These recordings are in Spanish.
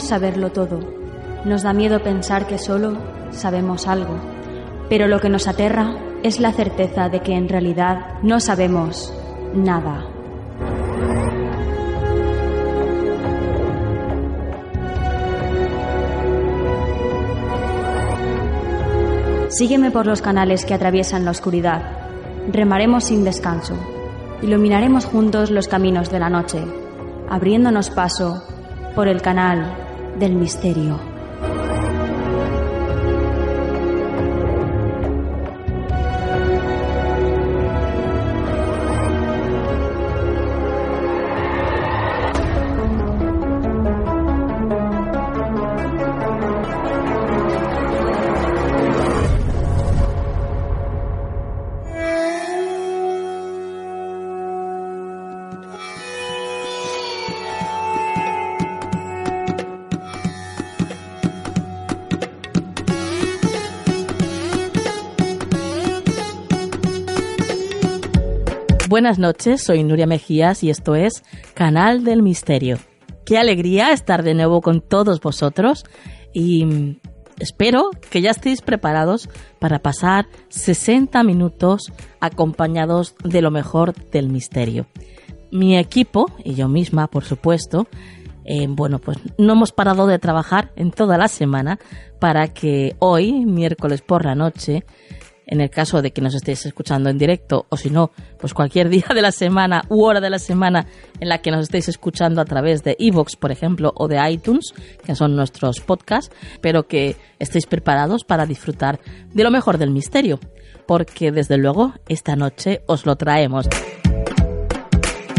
Saberlo todo. Nos da miedo pensar que solo sabemos algo. Pero lo que nos aterra es la certeza de que en realidad no sabemos nada. Sígueme por los canales que atraviesan la oscuridad. Remaremos sin descanso. Iluminaremos juntos los caminos de la noche, abriéndonos paso por el canal del misterio. Buenas noches, soy Nuria Mejías y esto es Canal del Misterio. Qué alegría estar de nuevo con todos vosotros y espero que ya estéis preparados para pasar 60 minutos acompañados de lo mejor del misterio. Mi equipo y yo misma, por supuesto, eh, bueno, pues no hemos parado de trabajar en toda la semana para que hoy, miércoles por la noche, en el caso de que nos estéis escuchando en directo o si no, pues cualquier día de la semana u hora de la semana en la que nos estéis escuchando a través de Evox, por ejemplo, o de iTunes, que son nuestros podcasts, pero que estéis preparados para disfrutar de lo mejor del misterio, porque desde luego esta noche os lo traemos.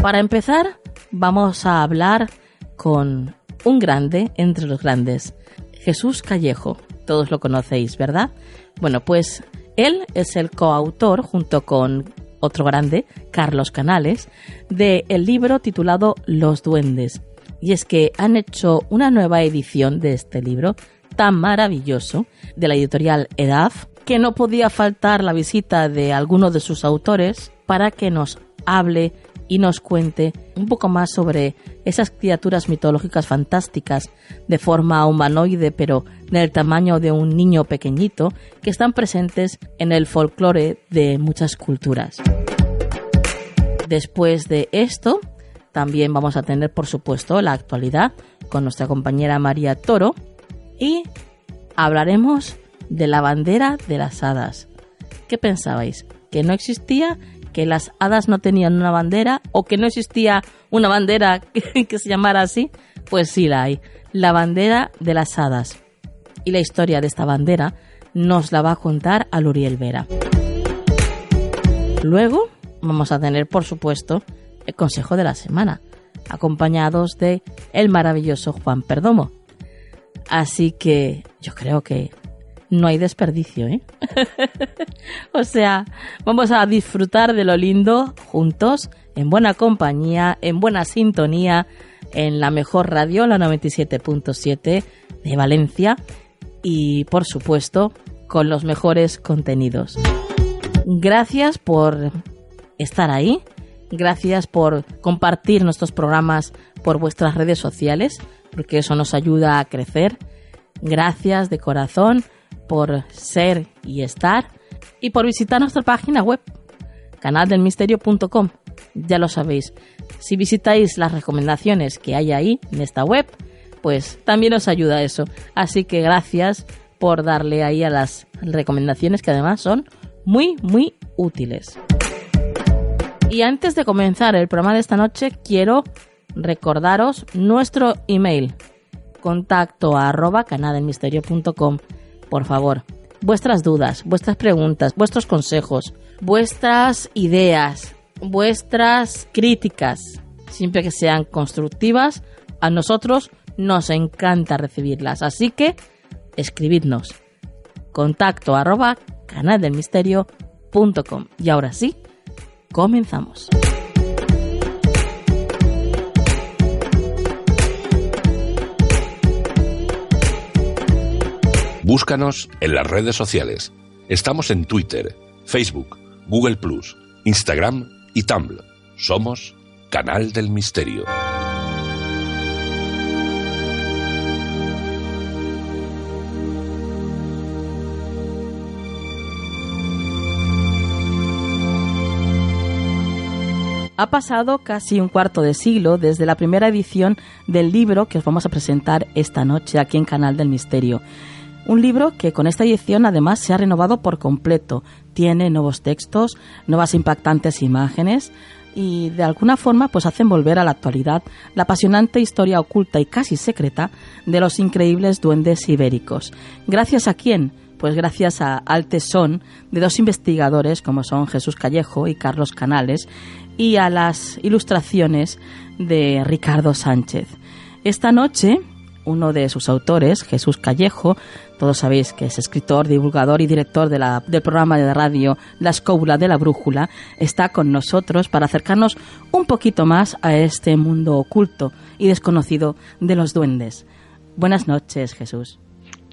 Para empezar, vamos a hablar con un grande entre los grandes, Jesús Callejo. Todos lo conocéis, ¿verdad? Bueno, pues él es el coautor, junto con otro grande, Carlos Canales, del el libro titulado Los Duendes. Y es que han hecho una nueva edición de este libro tan maravilloso de la editorial EDAF que no podía faltar la visita de alguno de sus autores para que nos hable y nos cuente un poco más sobre esas criaturas mitológicas fantásticas de forma humanoide pero del tamaño de un niño pequeñito que están presentes en el folclore de muchas culturas. Después de esto, también vamos a tener, por supuesto, la actualidad con nuestra compañera María Toro y hablaremos de la bandera de las hadas. ¿Qué pensabais? ¿Que no existía? Que las hadas no tenían una bandera o que no existía una bandera que, se llamara así, pues sí la hay. La bandera de las hadas. Y la historia de esta bandera nos la va a contar a Luriel Vera. Luego vamos a tener, por supuesto, el consejo de la semana, acompañados de el maravilloso Juan Perdomo. Así que yo creo que no hay desperdicio, ¿eh? o sea, vamos a disfrutar de lo lindo juntos, en buena compañía, en buena sintonía, en la mejor radio, la 97.7 de Valencia y, por supuesto, con los mejores contenidos. Gracias por estar ahí, gracias por compartir nuestros programas por vuestras redes sociales, porque eso nos ayuda a crecer. Gracias de corazón por ser y estar y por visitar nuestra página web, canaldelmisterio.com. Ya lo sabéis, si visitáis las recomendaciones que hay ahí en esta web, pues también os ayuda eso. Así que gracias por darle ahí a las recomendaciones que además son muy, muy útiles. Y antes de comenzar el programa de esta noche, quiero recordaros nuestro email contacto arroba por favor, vuestras dudas, vuestras preguntas, vuestros consejos, vuestras ideas, vuestras críticas, siempre que sean constructivas, a nosotros nos encanta recibirlas. Así que escribidnos. Contacto arroba canaldelmisterio.com. Y ahora sí, comenzamos. Búscanos en las redes sociales. Estamos en Twitter, Facebook, Google ⁇ Instagram y Tumblr. Somos Canal del Misterio. Ha pasado casi un cuarto de siglo desde la primera edición del libro que os vamos a presentar esta noche aquí en Canal del Misterio. Un libro que con esta edición además se ha renovado por completo. Tiene nuevos textos, nuevas impactantes imágenes y de alguna forma pues hacen volver a la actualidad la apasionante historia oculta y casi secreta de los increíbles duendes ibéricos. ¿Gracias a quién? Pues gracias a, al tesón de dos investigadores como son Jesús Callejo y Carlos Canales y a las ilustraciones de Ricardo Sánchez. Esta noche, uno de sus autores, Jesús Callejo, todos sabéis que es escritor, divulgador y director de la, del programa de radio La Escóbula de la Brújula, está con nosotros para acercarnos un poquito más a este mundo oculto y desconocido de los duendes. Buenas noches, Jesús.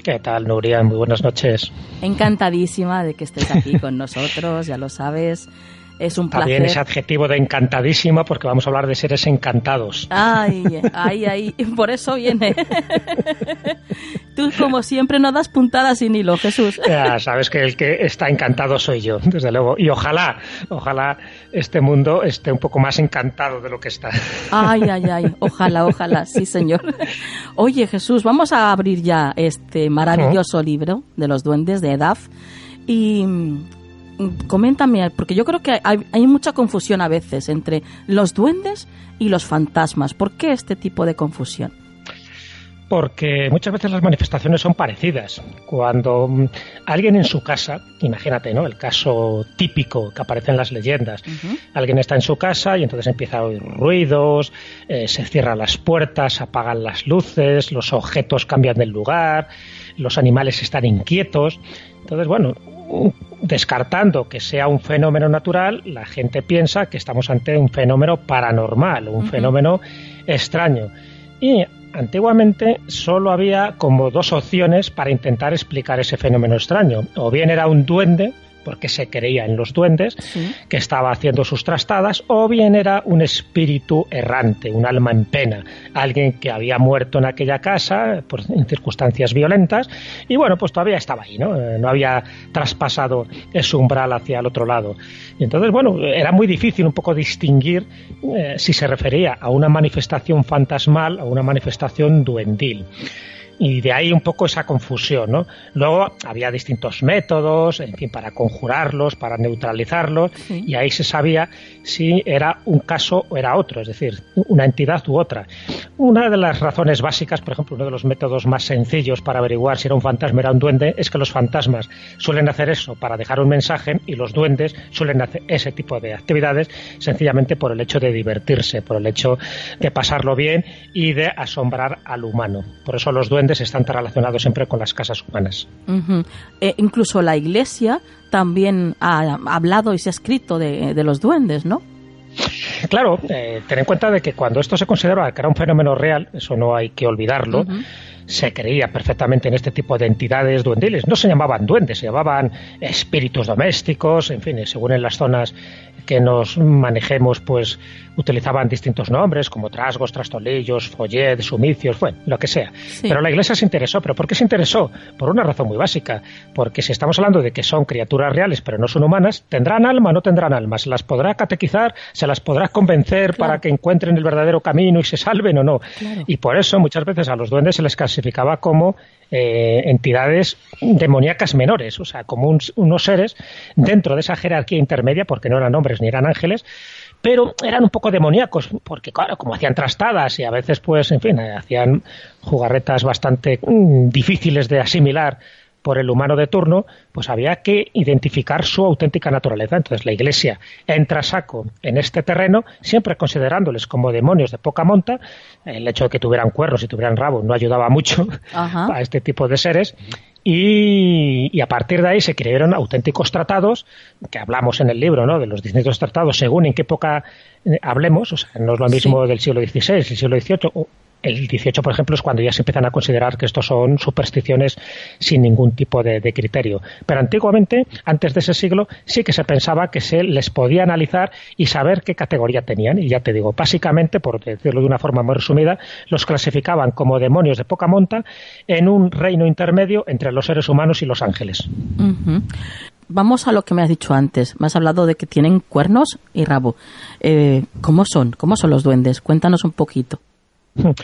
¿Qué tal, Nuria? Muy buenas noches. Encantadísima de que estés aquí con nosotros, ya lo sabes. Es un placer. También ese adjetivo de encantadísima porque vamos a hablar de seres encantados. Ay, ay, ay, por eso viene. Tú, como siempre, no das puntadas sin hilo, Jesús. Ya, sabes que el que está encantado soy yo, desde luego. Y ojalá, ojalá este mundo esté un poco más encantado de lo que está. Ay, ay, ay, ojalá, ojalá, sí, señor. Oye, Jesús, vamos a abrir ya este maravilloso libro de los duendes de Edaf. Y coméntame, porque yo creo que hay, mucha confusión a veces entre los duendes y los fantasmas. ¿Por qué este tipo de confusión? Porque muchas veces las manifestaciones son parecidas. Cuando mm, alguien en su casa, imagínate, ¿no? El caso típico que aparece en las leyendas. Alguien está en su casa y entonces empieza a oír ruidos, eh, se cierran las puertas, apagan las luces, los objetos cambian del lugar, los animales están inquietos. Entonces, bueno, descartando que sea un fenómeno natural, la gente piensa que estamos ante un fenómeno paranormal, un fenómeno extraño. Y antiguamente solo había como dos opciones para intentar explicar ese fenómeno extraño. O bien era un duende, porque se creía en los duendes, que estaba haciendo sus trastadas, o bien era un espíritu errante, un alma en pena, alguien que había muerto en aquella casa por, en circunstancias violentas, y bueno, pues todavía estaba ahí, ¿no? Eh, no había traspasado ese umbral hacia el otro lado. Y entonces, bueno, era muy difícil un poco distinguir eh, si se refería a una manifestación fantasmal o una manifestación duendil y de ahí un poco esa confusión, ¿no? Luego había distintos métodos, en fin, para conjurarlos, para neutralizarlos, y ahí se sabía si era un caso o era otro, es decir, una entidad u otra. Una de las razones básicas, por ejemplo, uno de los métodos más sencillos para averiguar si era un fantasma o era un duende, es que los fantasmas suelen hacer eso para dejar un mensaje y los duendes suelen hacer ese tipo de actividades sencillamente por el hecho de divertirse, por el hecho de pasarlo bien y de asombrar al humano. Por eso los duendes están relacionados siempre con las casas humanas. Eh, incluso la Iglesia también ha hablado y se ha escrito de, los duendes, ¿no? Claro, eh, ten en cuenta de que cuando esto se consideraba que era un fenómeno real, eso no hay que olvidarlo, se creía perfectamente en este tipo de entidades duendiles. No se llamaban duendes, se llamaban espíritus domésticos, en fin, según en las zonas que nos manejemos, pues utilizaban distintos nombres como trasgos, trastolillos, follet, sumicios, bueno, lo que sea. Pero la Iglesia se interesó. ¿Pero por qué se interesó? Por una razón muy básica. Porque si estamos hablando de que son criaturas reales pero no son humanas, ¿tendrán alma o no tendrán alma? ¿Se las podrá catequizar? ¿Se las podrá convencer para que encuentren el verdadero camino y se salven o no? Y por eso muchas veces a los duendes se les clasificaba como eh, entidades demoníacas menores, o sea, como unos seres dentro de esa jerarquía intermedia, porque no eran hombres ni eran ángeles, pero eran un poco demoníacos, porque claro, como hacían trastadas y a veces, pues, en fin, hacían jugarretas bastante mm, difíciles de asimilar por el humano de turno, pues había que identificar su auténtica naturaleza. Entonces la Iglesia entra a saco en este terreno, siempre considerándoles como demonios de poca monta. El hecho de que tuvieran cuernos y tuvieran rabo no ayudaba mucho a este tipo de seres. Y, a partir de ahí se crearon auténticos tratados, que hablamos en el libro, ¿no? de los distintos tratados, según en qué época eh, hablemos, o sea, no es lo mismo del siglo XVI, el siglo XVIII, el 18, por ejemplo, es cuando ya se empiezan a considerar que estos son supersticiones sin ningún tipo de, criterio. Pero antiguamente, antes de ese siglo, sí que se pensaba que se les podía analizar y saber qué categoría tenían. Y ya te digo, básicamente, por decirlo de una forma muy resumida, los clasificaban como demonios de poca monta en un reino intermedio entre los seres humanos y los ángeles. vamos a lo que me has dicho antes. Me has hablado de que tienen cuernos y rabo. Eh, ¿Cómo son? ¿Cómo son los duendes? Cuéntanos un poquito.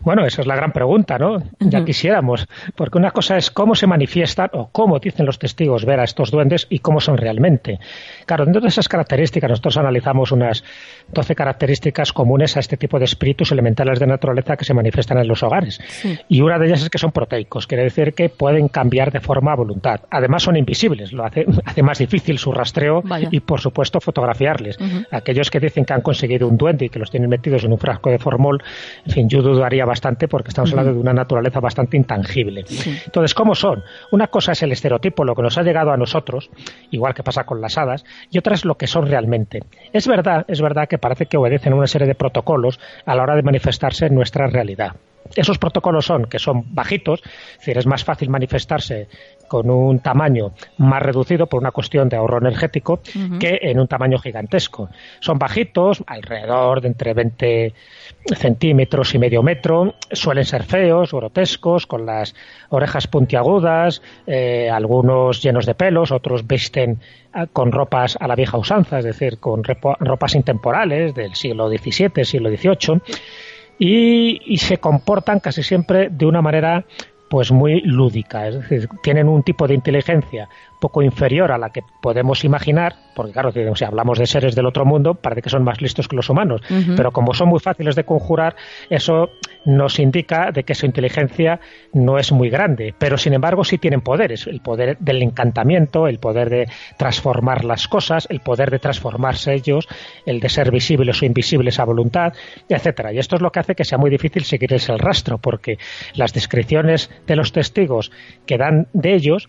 Bueno, esa es la gran pregunta, ¿no? Ya quisiéramos, porque una cosa es cómo se manifiestan o cómo dicen los testigos ver a estos duendes y cómo son realmente. Claro, dentro de esas características, nosotros analizamos unas 12 características comunes a este tipo de espíritus elementales de naturaleza que se manifiestan en los hogares. Y una de ellas es que son proteicos, quiere decir que pueden cambiar de forma a voluntad. Además, son invisibles, lo hace, hace más difícil su rastreo y, por supuesto, fotografiarles. Aquellos que dicen que han conseguido un duende y que los tienen metidos en un frasco de formol, en fin, yo dudaría bastante porque estamos hablando de una naturaleza bastante intangible. Entonces, ¿cómo son? Una cosa es el estereotipo, lo que nos ha llegado a nosotros, igual que pasa con las hadas, y otra es lo que son realmente. Es verdad, es verdad que parece que obedecen una serie de protocolos a la hora de manifestarse en nuestra realidad. Esos protocolos son que son bajitos, es decir, es más fácil manifestarse con un tamaño más reducido por una cuestión de ahorro energético que en un tamaño gigantesco. Son bajitos, alrededor de entre 20 centímetros y medio metro, suelen ser feos, grotescos, con las orejas puntiagudas, eh, algunos llenos de pelos, otros visten ah, con ropas a la vieja usanza, es decir, con ropas intemporales del siglo XVII, siglo XVIII, y, y se comportan casi siempre de una manera pues muy lúdica, es decir, tienen un tipo de inteligencia poco inferior a la que podemos imaginar, porque claro, si hablamos de seres del otro mundo, parece que son más listos que los humanos, pero como son muy fáciles de conjurar, eso nos indica de que su inteligencia no es muy grande, pero sin embargo sí tienen poderes, el poder del encantamiento, el poder de transformar las cosas, el poder de transformarse ellos, el de ser visibles o invisibles a voluntad, etcétera. Y esto es lo que hace que sea muy difícil seguirles el rastro, porque las descripciones de los testigos que dan de ellos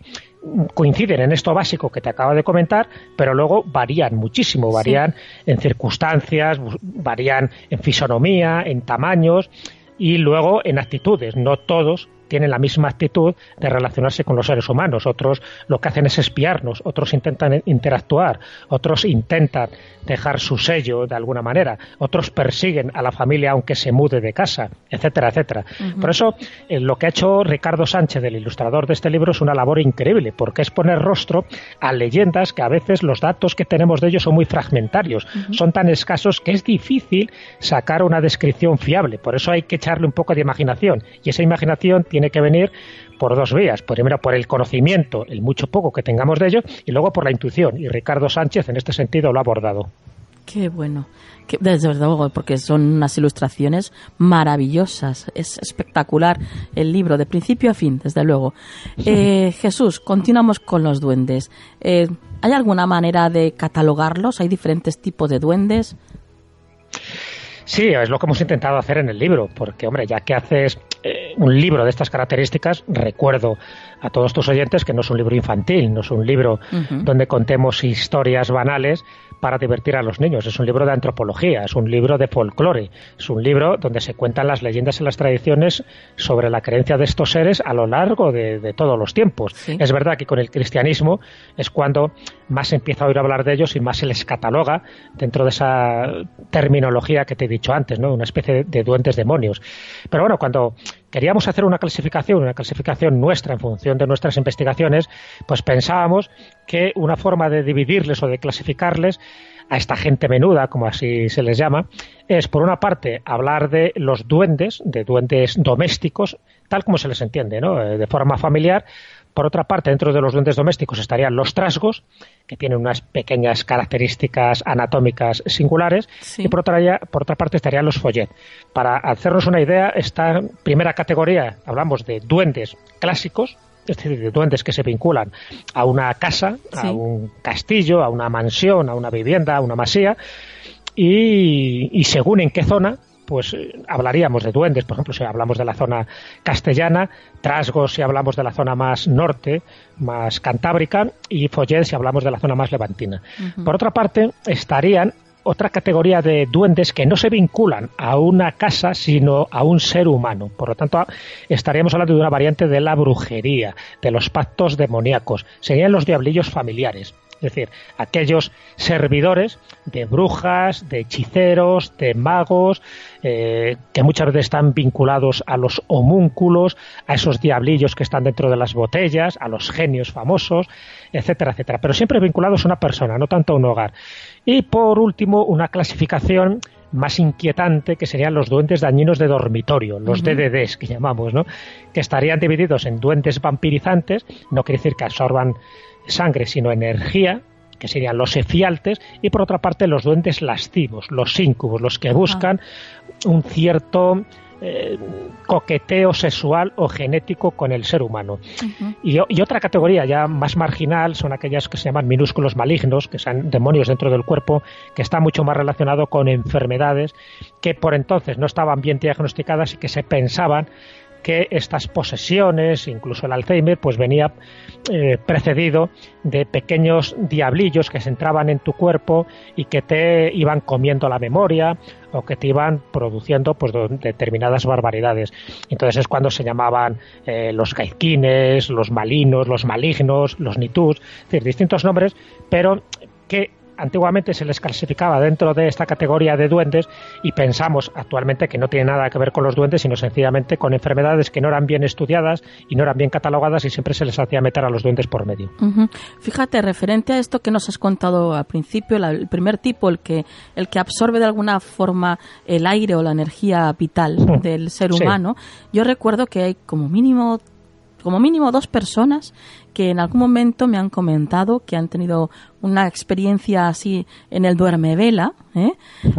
coinciden en esto básico que te acabo de comentar, pero luego varían muchísimo, varían en circunstancias, varían en fisonomía, en tamaños y luego en actitudes. No todos tienen la misma actitud de relacionarse con los seres humanos. Otros lo que hacen es espiarnos, otros intentan interactuar, otros intentan dejar su sello de alguna manera, otros persiguen a la familia aunque se mude de casa, etcétera, etcétera. Por eso, eh, lo que ha hecho Ricardo Sánchez, el ilustrador de este libro, es una labor increíble, porque es poner rostro a leyendas que a veces los datos que tenemos de ellos son muy fragmentarios, son tan escasos que es difícil sacar una descripción fiable. Por eso hay que echarle un poco de imaginación, y esa imaginación tiene que venir por dos vías. Primero, por el conocimiento, el mucho poco que tengamos de ello, y luego por la intuición. Y Ricardo Sánchez en este sentido lo ha abordado. Qué bueno. desde luego, porque son unas ilustraciones maravillosas. Es espectacular el libro, de principio a fin, desde luego. Eh, Jesús, continuamos con los duendes. Eh, ¿Hay alguna manera de catalogarlos? ¿Hay diferentes tipos de duendes? Sí, es lo que hemos intentado hacer en el libro, porque, hombre, ya que haces un libro de estas características, recuerdo a todos tus oyentes que no es un libro infantil, no es un libro donde contemos historias banales para divertir a los niños, es un libro de antropología, es un libro de folclore, es un libro donde se cuentan las leyendas y las tradiciones sobre la creencia de estos seres a lo largo de, todos los tiempos. Es verdad que con el cristianismo es cuando más se empieza a oír hablar de ellos y más se les cataloga dentro de esa terminología que te he dicho antes, ¿no? una especie de duendes demonios. Pero bueno, cuando queríamos hacer una clasificación, una clasificación nuestra en función de nuestras investigaciones, pues pensábamos que una forma de dividirles o de clasificarles a esta gente menuda, como así se les llama, es por una parte hablar de los duendes, de duendes domésticos, tal como se les entiende, ¿no? Eh, de forma familiar, por otra parte, dentro de los duendes domésticos estarían los trasgos, que tienen unas pequeñas características anatómicas singulares, y por otra, por otra parte estarían los follet. Para hacernos una idea, esta primera categoría, hablamos de duendes clásicos, es decir, de duendes que se vinculan a una casa, a un castillo, a una mansión, a una vivienda, a una masía, y según en qué zona, pues eh, hablaríamos de duendes, por ejemplo, si hablamos de la zona castellana, trasgos si hablamos de la zona más norte, más cantábrica, y follet si hablamos de la zona más levantina. Por otra parte, estarían otra categoría de duendes que no se vinculan a una casa, sino a un ser humano. Por lo tanto, estaríamos hablando de una variante de la brujería, de los pactos demoníacos. Serían los diablillos familiares. Decir, aquellos servidores de brujas, de hechiceros, de magos, eh, que muchas veces están vinculados a los homúnculos, a esos diablillos que están dentro de las botellas, a los genios famosos, etcétera, etcétera. Pero siempre vinculados a una persona, no tanto a un hogar. Y por último, una clasificación más inquietante que serían los duendes dañinos de dormitorio, los DDDs que llamamos, ¿no? que estarían divididos en duendes vampirizantes, no quiere decir que absorban sangre, sino energía, que serían los efialtes, y por otra parte los duendes lascivos, los íncubos, los que buscan un cierto eh, coqueteo sexual o genético con el ser humano. y, otra categoría ya más marginal son aquellas que se llaman minúsculos malignos, que son demonios dentro del cuerpo, que está mucho más relacionado con enfermedades que por entonces no estaban bien diagnosticadas y que se pensaban que estas posesiones, incluso el Alzheimer, pues venía eh, precedido de pequeños diablillos que se entraban en tu cuerpo y que te iban comiendo la memoria o que te iban produciendo pues determinadas barbaridades. Entonces es cuando se llamaban eh, los gaizquines, los malinos, los malignos, los nitus, es decir, distintos nombres, pero que antiguamente se les clasificaba dentro de esta categoría de duendes y pensamos actualmente que no tiene nada que ver con los duendes, sino sencillamente con enfermedades que no eran bien estudiadas y no eran bien catalogadas y siempre se les hacía meter a los duendes por medio. Fíjate, referente a esto que nos has contado al principio, el primer tipo, el que, el que absorbe de alguna forma el aire o la energía vital del ser humano, yo recuerdo que hay como mínimo como mínimo dos personas que en algún momento me han comentado que han tenido una experiencia así en el duerme vela, ¿eh?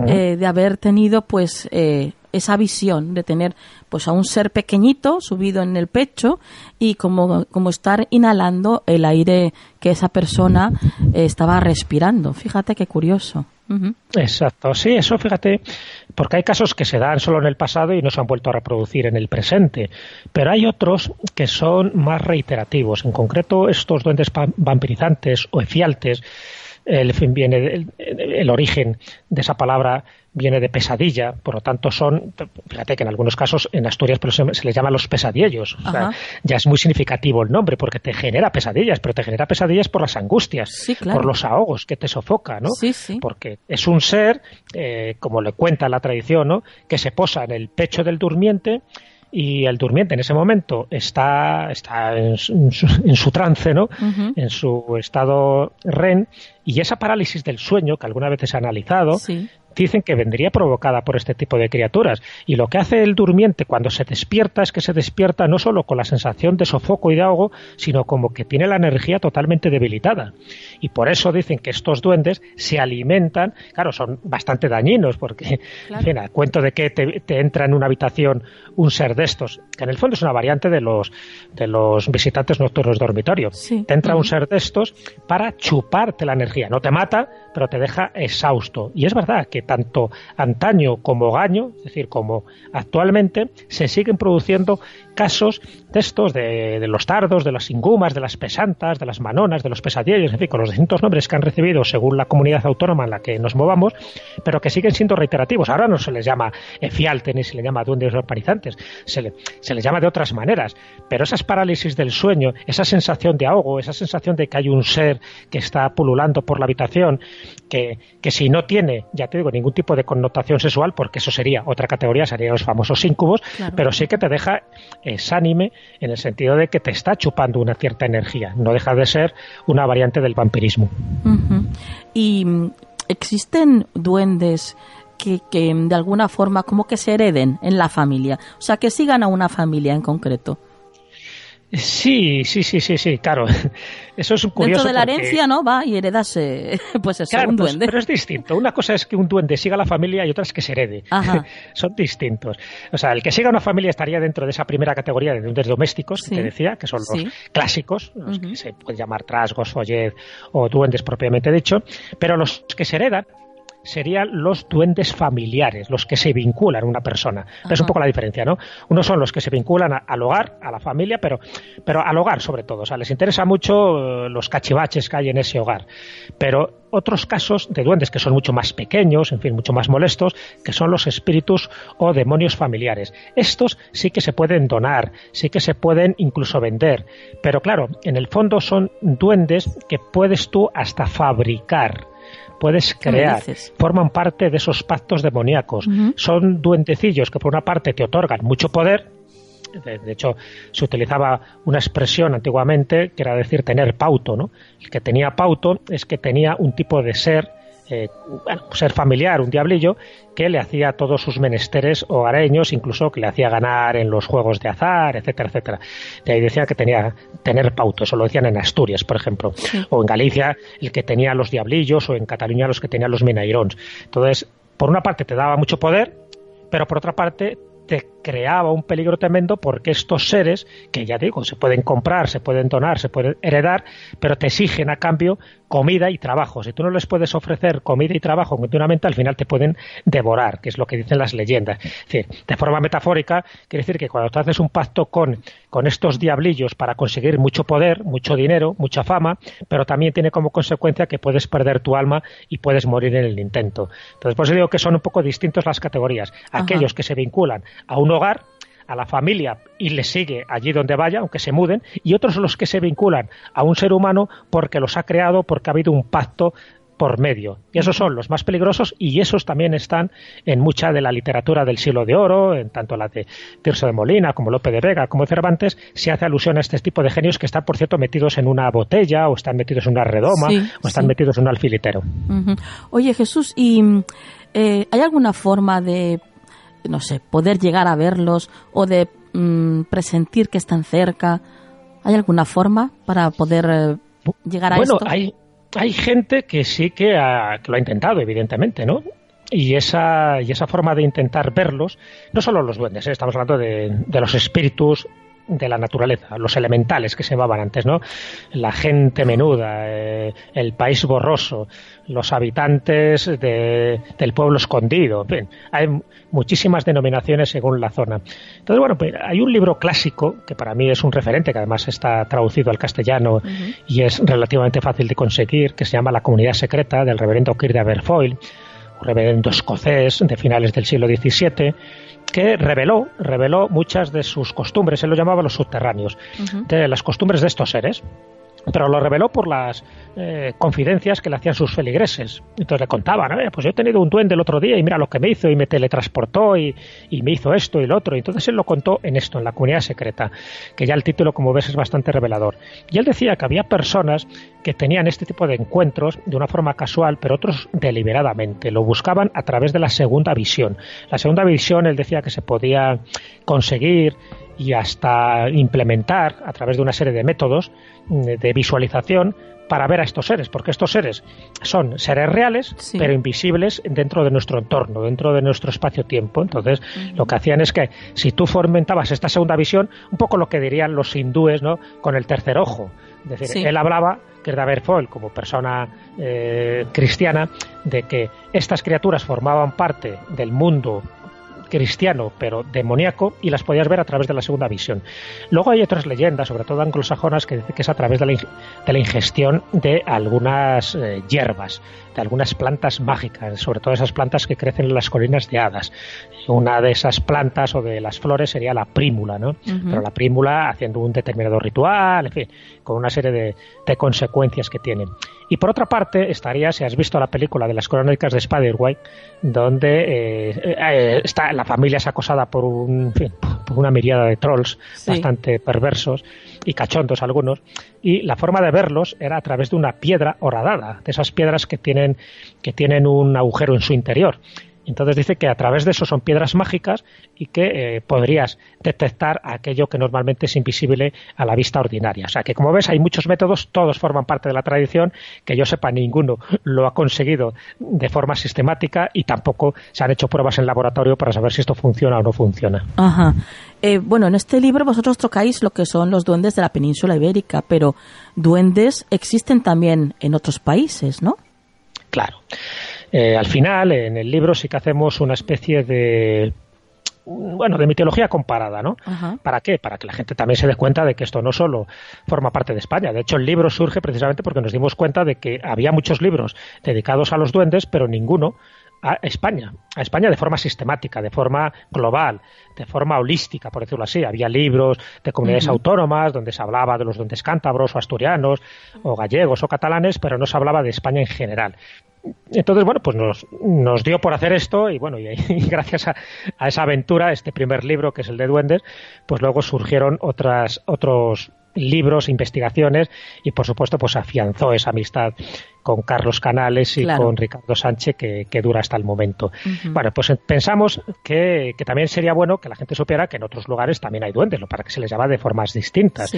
Eh, de haber tenido pues eh, esa visión de tener pues a un ser pequeñito subido en el pecho y como, como estar inhalando el aire que esa persona estaba respirando. Fíjate qué curioso. Exacto, sí, eso fíjate, porque hay casos que se dan solo en el pasado y no se han vuelto a reproducir en el presente, pero hay otros que son más reiterativos. En concreto, estos duendes vampirizantes o efialtes, el, viene el origen de esa palabra viene de pesadilla, por lo tanto son, fíjate que en algunos casos en Asturias pero se, les llama los pesadillos, ya es muy significativo el nombre porque te genera pesadillas, pero te genera pesadillas por las angustias, por los ahogos que te sofoca, ¿no? Porque es un ser, eh, como le cuenta la tradición, ¿no? que se posa en el pecho del durmiente y el durmiente en ese momento está, está en, su, trance, ¿no? En su estado REN y esa parálisis del sueño que alguna vez se ha analizado dicen que vendría provocada por este tipo de criaturas. Y lo que hace el durmiente cuando se despierta es que se despierta no solo con la sensación de sofoco y de ahogo, sino como que tiene la energía totalmente debilitada. Y por eso dicen que estos duendes se alimentan, claro, son bastante dañinos, porque, en fin, a cuento de que te, entra en una habitación un ser de estos, que en el fondo es una variante de los, de los visitantes nocturnos de dormitorio. Te entra un ser de estos para chuparte la energía. No te mata, pero te deja exhausto. Y es verdad que tanto antaño como gaño, es decir, como actualmente, se siguen produciendo casos de estos, de, los tardos, de las ingumas, de las pesantas, de las manonas, de los pesadillos, en fin, con los distintos nombres que han recibido según la comunidad autónoma en la que nos movamos, pero que siguen siendo reiterativos. Ahora no se les llama efialte ni se les llama duendes parizantes, se, se les llama de otras maneras, pero esas parálisis del sueño, esa sensación de ahogo, esa sensación de que hay un ser que está pululando por la habitación, que, que si no tiene, ya te digo, ningún tipo de connotación sexual, porque eso sería otra categoría, serían los famosos íncubos, pero sí que te deja exánime en el sentido de que te está chupando una cierta energía. No deja de ser una variante del vampirismo. Y mm, existen duendes que, que, de alguna forma como que se hereden en la familia, o sea, que sigan a una familia en concreto. Sí, sí, sí, sí, sí, claro. Eso es un curioso. Dentro de la herencia, ¿no? Va y heredas, pues eso, un pues, duende. pero es distinto. Una cosa es que un duende siga a la familia y otra es que se herede. son distintos. O sea, el que siga a una familia estaría dentro de esa primera categoría de duendes domésticos, que decía, que son los clásicos, los que se pueden llamar trasgos, follet o duendes propiamente dicho. Pero los que se heredan serían los duendes familiares, los que se vinculan a una persona. Es un poco la diferencia, ¿no? Unos son los que se vinculan al hogar, a la familia, pero, pero al hogar sobre todo. O sea, les interesa mucho eh, los cachivaches que hay en ese hogar. Pero otros casos de duendes que son mucho más pequeños, en fin, mucho más molestos, que son los espíritus o demonios familiares. Estos sí que se pueden donar, sí que se pueden incluso vender, pero claro, en el fondo son duendes que puedes tú hasta fabricar puedes crear, forman parte de esos pactos demoníacos. Son duendecillos que por una parte te otorgan mucho poder, de, hecho, se utilizaba una expresión antiguamente que era decir tener pauto, ¿no? El que tenía pauto es que tenía un tipo de ser, eh, ser familiar, un diablillo, que le hacía todos sus menesteres hogareños, incluso que le hacía ganar en los juegos de azar, etcétera, etcétera. De ahí decía que tenía tener pauto, eso lo decían en Asturias, por ejemplo, o en Galicia el que tenía los diablillos, o en Cataluña los que tenían los minairons. Entonces, por una parte te daba mucho poder, pero por otra parte te creaba un peligro tremendo porque estos seres, que ya digo, se pueden comprar, se pueden donar, se pueden heredar, pero te exigen a cambio comida y trabajo. Si tú no les puedes ofrecer comida y trabajo continuamente, al final te pueden devorar, que es lo que dicen las leyendas. Es decir, de forma metafórica, quiere decir que cuando tú haces un pacto con, con estos diablillos para conseguir mucho poder, mucho dinero, mucha fama, pero también tiene como consecuencia que puedes perder tu alma y puedes morir en el intento. Entonces, por eso digo que son un poco distintos las categorías. Aquellos que se vinculan a un hogar, a la familia y le sigue allí donde vaya, aunque se muden, y otros los que se vinculan a un ser humano porque los ha creado, porque ha habido un pacto por medio. Y esos son los más peligrosos y esos también están en mucha de la literatura del siglo de oro, en tanto la de Tirso de Molina como Lope de Vega como Cervantes, se hace alusión a este tipo de genios que están, por cierto, metidos en una botella o están metidos en una redoma o están metidos en un alfilitero. Oye Jesús, ¿y eh, hay alguna forma de no sé, poder llegar a verlos o de mm, presentir que están cerca? ¿Hay alguna forma para poder eh, llegar a bueno, esto? Hay, hay gente que sí que, lo ha intentado, evidentemente, ¿no? Y esa, y esa forma de intentar verlos, no solo los duendes, ¿eh? estamos hablando de, de los espíritus de la naturaleza, los elementales que se llamaban antes, ¿no? La gente menuda, eh, el país borroso, los habitantes del pueblo escondido, hay muchísimas denominaciones según la zona. Entonces, bueno, pues hay un libro clásico que para mí es un referente, que además está traducido al castellano y es relativamente fácil de conseguir, que se llama La comunidad secreta del reverendo Kirk de Aberfoyle, un reverendo escocés de finales del siglo XVII, que reveló, reveló muchas de sus costumbres, él lo llamaba los subterráneos, de las costumbres de estos seres pero lo reveló por las eh, confidencias que le hacían sus feligreses. Entonces le contaban, pues yo he tenido un duende el otro día y mira lo que me hizo y me teletransportó y, y, me hizo esto y lo otro. Entonces él lo contó en esto, en la comunidad secreta, que ya el título, como ves, es bastante revelador. Y él decía que había personas que tenían este tipo de encuentros de una forma casual, pero otros deliberadamente. Lo buscaban a través de la segunda visión. La segunda visión, él decía que se podía conseguir y hasta implementar a través de una serie de métodos de visualización para ver a estos seres, porque estos seres son seres reales, pero invisibles dentro de nuestro entorno, dentro de nuestro espacio-tiempo. Entonces, lo que hacían es que si tú fomentabas esta segunda visión, un poco lo que dirían los hindúes, ¿no? Con el tercer ojo. Es decir, él hablaba, que es de como persona eh, cristiana, de que estas criaturas formaban parte del mundo cristiano, pero demoníaco, y las podías ver a través de la segunda visión. Luego hay otras leyendas, sobre todo anglosajonas, que dicen que es a través de la, ingestión de algunas eh, hierbas, de algunas plantas mágicas, sobre todo esas plantas que crecen en las colinas de hadas. Una de esas plantas o de las flores sería la prímula, ¿no? Pero la prímula haciendo un determinado ritual, en fin, con una serie de, de consecuencias que tienen. Y por otra parte, estaría, si has visto la película de las crónicas de Spider-White, donde eh, eh, está, la familia es acosada por, un, por una miriada de trolls bastante perversos y cachondos algunos, y la forma de verlos era a través de una piedra horadada, de esas piedras que tienen, que tienen un agujero en su interior. Entonces dice que a través de eso son piedras mágicas y que eh, podrías detectar aquello que normalmente es invisible a la vista ordinaria. O sea que como ves hay muchos métodos, todos forman parte de la tradición, que yo sepa ninguno lo ha conseguido de forma sistemática y tampoco se han hecho pruebas en laboratorio para saber si esto funciona o no funciona. Ajá. Eh, bueno, en este libro vosotros tocáis lo que son los duendes de la península ibérica, pero duendes existen también en otros países, ¿no? Claro. Eh, al final, en el libro sí que hacemos una especie de bueno, de mitología comparada, ¿no? ¿Para qué? Para que la gente también se dé cuenta de que esto no solo forma parte de España. De hecho, el libro surge precisamente porque nos dimos cuenta de que había muchos libros dedicados a los duendes, pero ninguno a España, a España de forma sistemática, de forma global, de forma holística, por decirlo así. Había libros de comunidades autónomas donde se hablaba de los duendes cántabros o asturianos o gallegos o catalanes, pero no se hablaba de España en general. Entonces, bueno, pues nos, nos dio por hacer esto y bueno, y, gracias a, a, esa aventura, este primer libro que es el de duendes, pues luego surgieron otras, otros libros, investigaciones y por supuesto pues afianzó esa amistad con Carlos Canales y con Ricardo Sánchez que, dura hasta el momento. Bueno, pues pensamos que, también sería bueno que la gente supiera que en otros lugares también hay duendes, para que se les llama de formas distintas.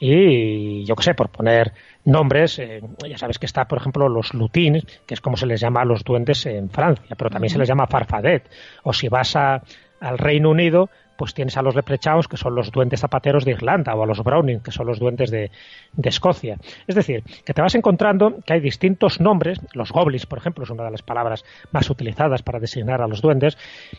Y yo qué sé, por poner nombres, eh, ya sabes que está, por ejemplo, los lutins, que es como se les llama a los duendes en Francia, pero también se les llama farfadet. O si vas a, al Reino Unido, pues tienes a los leprechaus, que son los duendes zapateros de Irlanda, o a los browning, que son los duendes de, Escocia. Es decir, que te vas encontrando que hay distintos nombres, los goblins, por ejemplo, es una de las palabras más utilizadas para designar a los duendes,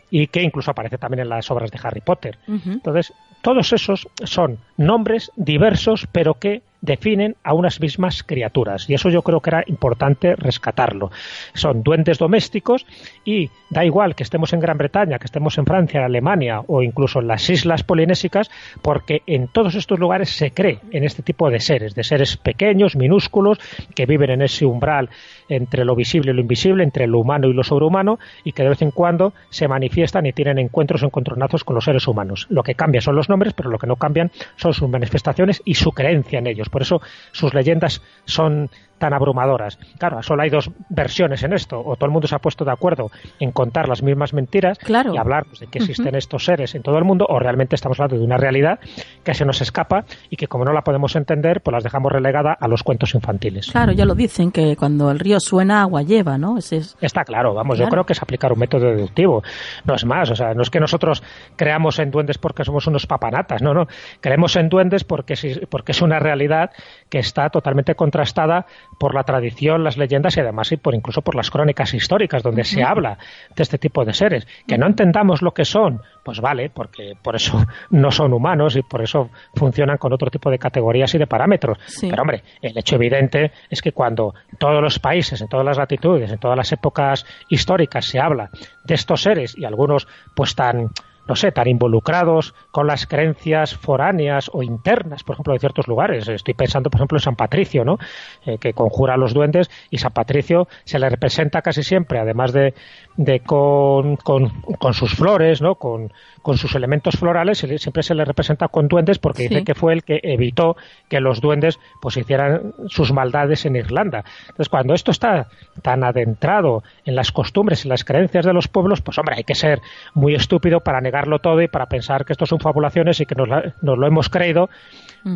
y que incluso aparece también en las obras de Harry Potter. Entonces, todos esos son nombres diversos, pero que definen a unas mismas criaturas. Y eso yo creo que era importante rescatarlo. Son duendes domésticos y da igual que estemos en Gran Bretaña, que estemos en Francia, Alemania o incluso en las islas polinésicas, porque en todos estos lugares se cree en este tipo de seres, de seres pequeños, minúsculos, que viven en ese umbral entre lo visible y lo invisible, entre lo humano y lo sobrehumano, y que de vez en cuando se manifiestan y tienen encuentros o encontronazos con los seres humanos. Lo que cambia son los nombres, pero lo que no cambian son sus manifestaciones y su creencia en ellos. Por eso sus leyendas son tan abrumadoras. Claro, solo hay dos versiones en esto, o todo el mundo se ha puesto de acuerdo en contar las mismas mentiras y hablar pues, de que existen estos seres en todo el mundo, o realmente estamos hablando de una realidad que se nos escapa y que como no la podemos entender, pues las dejamos relegada a los cuentos infantiles. Claro, ya lo dicen, que cuando el río suena, agua lleva, ¿no? Está claro, vamos, yo creo que es aplicar un método deductivo, no es más, o sea, no es que nosotros creamos en duendes porque somos unos papanatas, no, no, creemos en duendes porque, porque es una realidad que está totalmente contrastada por la tradición, las leyendas y además y por incluso por las crónicas históricas donde se habla de este tipo de seres. Que no entendamos lo que son, pues vale, porque por eso no son humanos y por eso funcionan con otro tipo de categorías y de parámetros. Pero hombre, el hecho evidente es que cuando todos los países, en todas las latitudes, en todas las épocas históricas se habla de estos seres y algunos pues tan no sé, tan involucrados con las creencias foráneas o internas, por ejemplo, de ciertos lugares. Estoy pensando, por ejemplo, en San Patricio, ¿no? Eh, que conjura a los duendes y San Patricio se le representa casi siempre, además de, de con, con, sus flores, ¿no? Con, con sus elementos florales, siempre se le representa con duendes porque dice que fue el que evitó que los duendes pues hicieran sus maldades en Irlanda. Entonces, cuando esto está tan adentrado en las costumbres y las creencias de los pueblos, pues hombre, hay que ser muy estúpido para negarlo todo y para pensar que esto son fabulaciones y que nos, lo hemos creído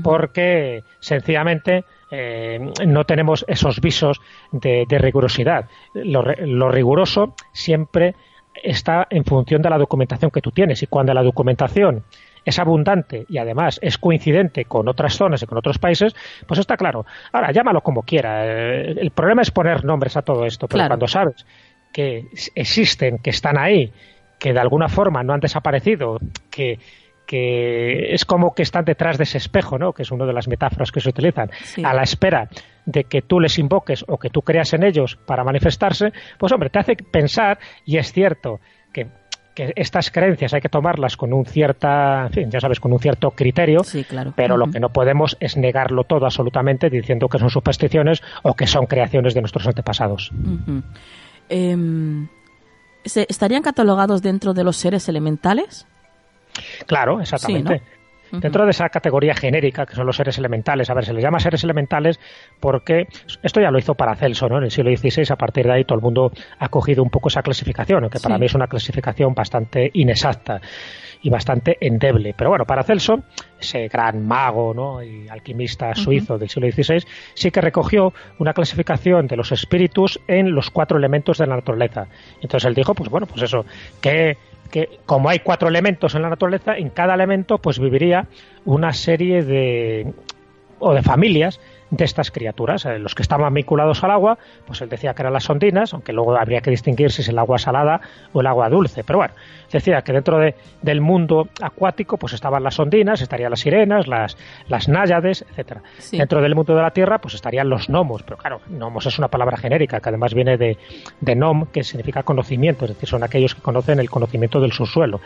porque sencillamente eh, no tenemos esos visos de, rigurosidad. Lo, riguroso siempre está en función de la documentación que tú tienes y cuando la documentación es abundante y además es coincidente con otras zonas y con otros países, pues está claro. Ahora, llámalo como quiera. Eh, el problema es poner nombres a todo esto, pero cuando sabes que existen, que están ahí que de alguna forma no han desaparecido, que, que es como que están detrás de ese espejo, ¿no? que es una de las metáforas que se utilizan, a la espera de que tú les invoques o que tú creas en ellos para manifestarse, pues hombre, te hace pensar, y es cierto que, que estas creencias hay que tomarlas con un cierta, en fin, ya sabes, con un cierto criterio, pero lo que no podemos es negarlo todo absolutamente diciendo que son supersticiones o que son creaciones de nuestros antepasados. ¿Estarían catalogados dentro de los seres elementales? Claro, exactamente. Dentro de esa categoría genérica que son los seres elementales, a ver, se les llama seres elementales porque esto ya lo hizo Paracelso, ¿no? En el siglo XVI, a partir de ahí todo el mundo ha cogido un poco esa clasificación, aunque para mí es una clasificación bastante inexacta y bastante endeble. Pero bueno, Paracelso, ese gran mago ¿no? y alquimista suizo del siglo XVI, sí que recogió una clasificación de los espíritus en los cuatro elementos de la naturaleza. Entonces él dijo, pues bueno, pues eso, que que como hay cuatro elementos en la naturaleza, en cada elemento pues viviría una serie de o de familias de estas criaturas. Eh, los que estaban vinculados al agua, pues él decía que eran las ondinas, aunque luego habría que distinguir si es el agua salada o el agua dulce. Pero bueno, decía que dentro de, del mundo acuático, pues estaban las ondinas, estarían las sirenas, las, las náyades, etcétera. Dentro del mundo de la tierra, pues estarían los gnomos. Pero claro, gnomos es una palabra genérica que además viene de, de nom, que significa conocimiento, es decir, son aquellos que conocen el conocimiento del subsuelo.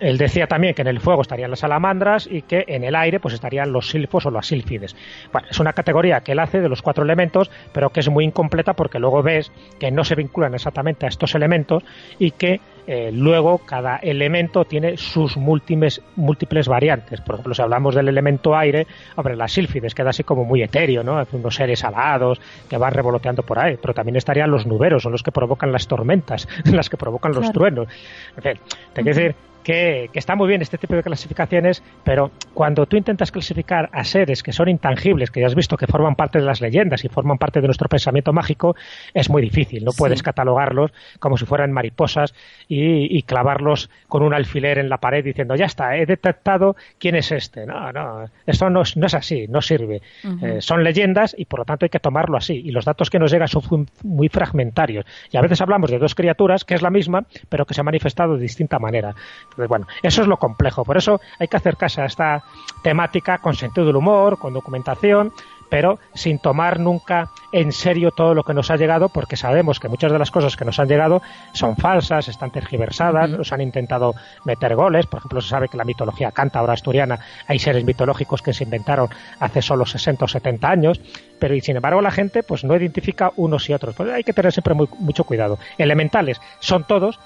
Él decía también que en el fuego estarían las salamandras y que en el aire pues estarían los silfos o las sílfides. Bueno, es una categoría que él hace de los cuatro elementos, pero que es muy incompleta porque luego ves que no se vinculan exactamente a estos elementos y que eh, luego cada elemento tiene sus múltiples, múltiples variantes. Por ejemplo, si hablamos del elemento aire, hombre, las sílfides queda así como muy etéreo, ¿no? Unos seres alados que van revoloteando por ahí, pero también estarían los nuberos, son los que provocan las tormentas, las que provocan los truenos. En fin, te quiero decir que, está muy bien este tipo de clasificaciones, pero cuando tú intentas clasificar a seres que son intangibles, que ya has visto que forman parte de las leyendas y forman parte de nuestro pensamiento mágico, es muy difícil. No puedes catalogarlos como si fueran mariposas y, clavarlos con un alfiler en la pared diciendo, ya está, he detectado quién es este. No, no, esto no es, así, no sirve. Eh, son leyendas y por lo tanto hay que tomarlo así. Y los datos que nos llegan son muy fragmentarios. Y a veces hablamos de dos criaturas que es la misma, pero que se ha manifestado de distinta manera bueno, eso es lo complejo. Por eso hay que acercarse a esta temática con sentido del humor, con documentación, pero sin tomar nunca en serio todo lo que nos ha llegado, porque sabemos que muchas de las cosas que nos han llegado son falsas, están tergiversadas, nos han intentado meter goles. Por ejemplo, se sabe que la mitología cántabra asturiana hay seres mitológicos que se inventaron hace solo 60 o 70 años, pero y sin embargo la gente pues no identifica unos y otros. Pues hay que tener siempre mucho cuidado. Elementales son todos,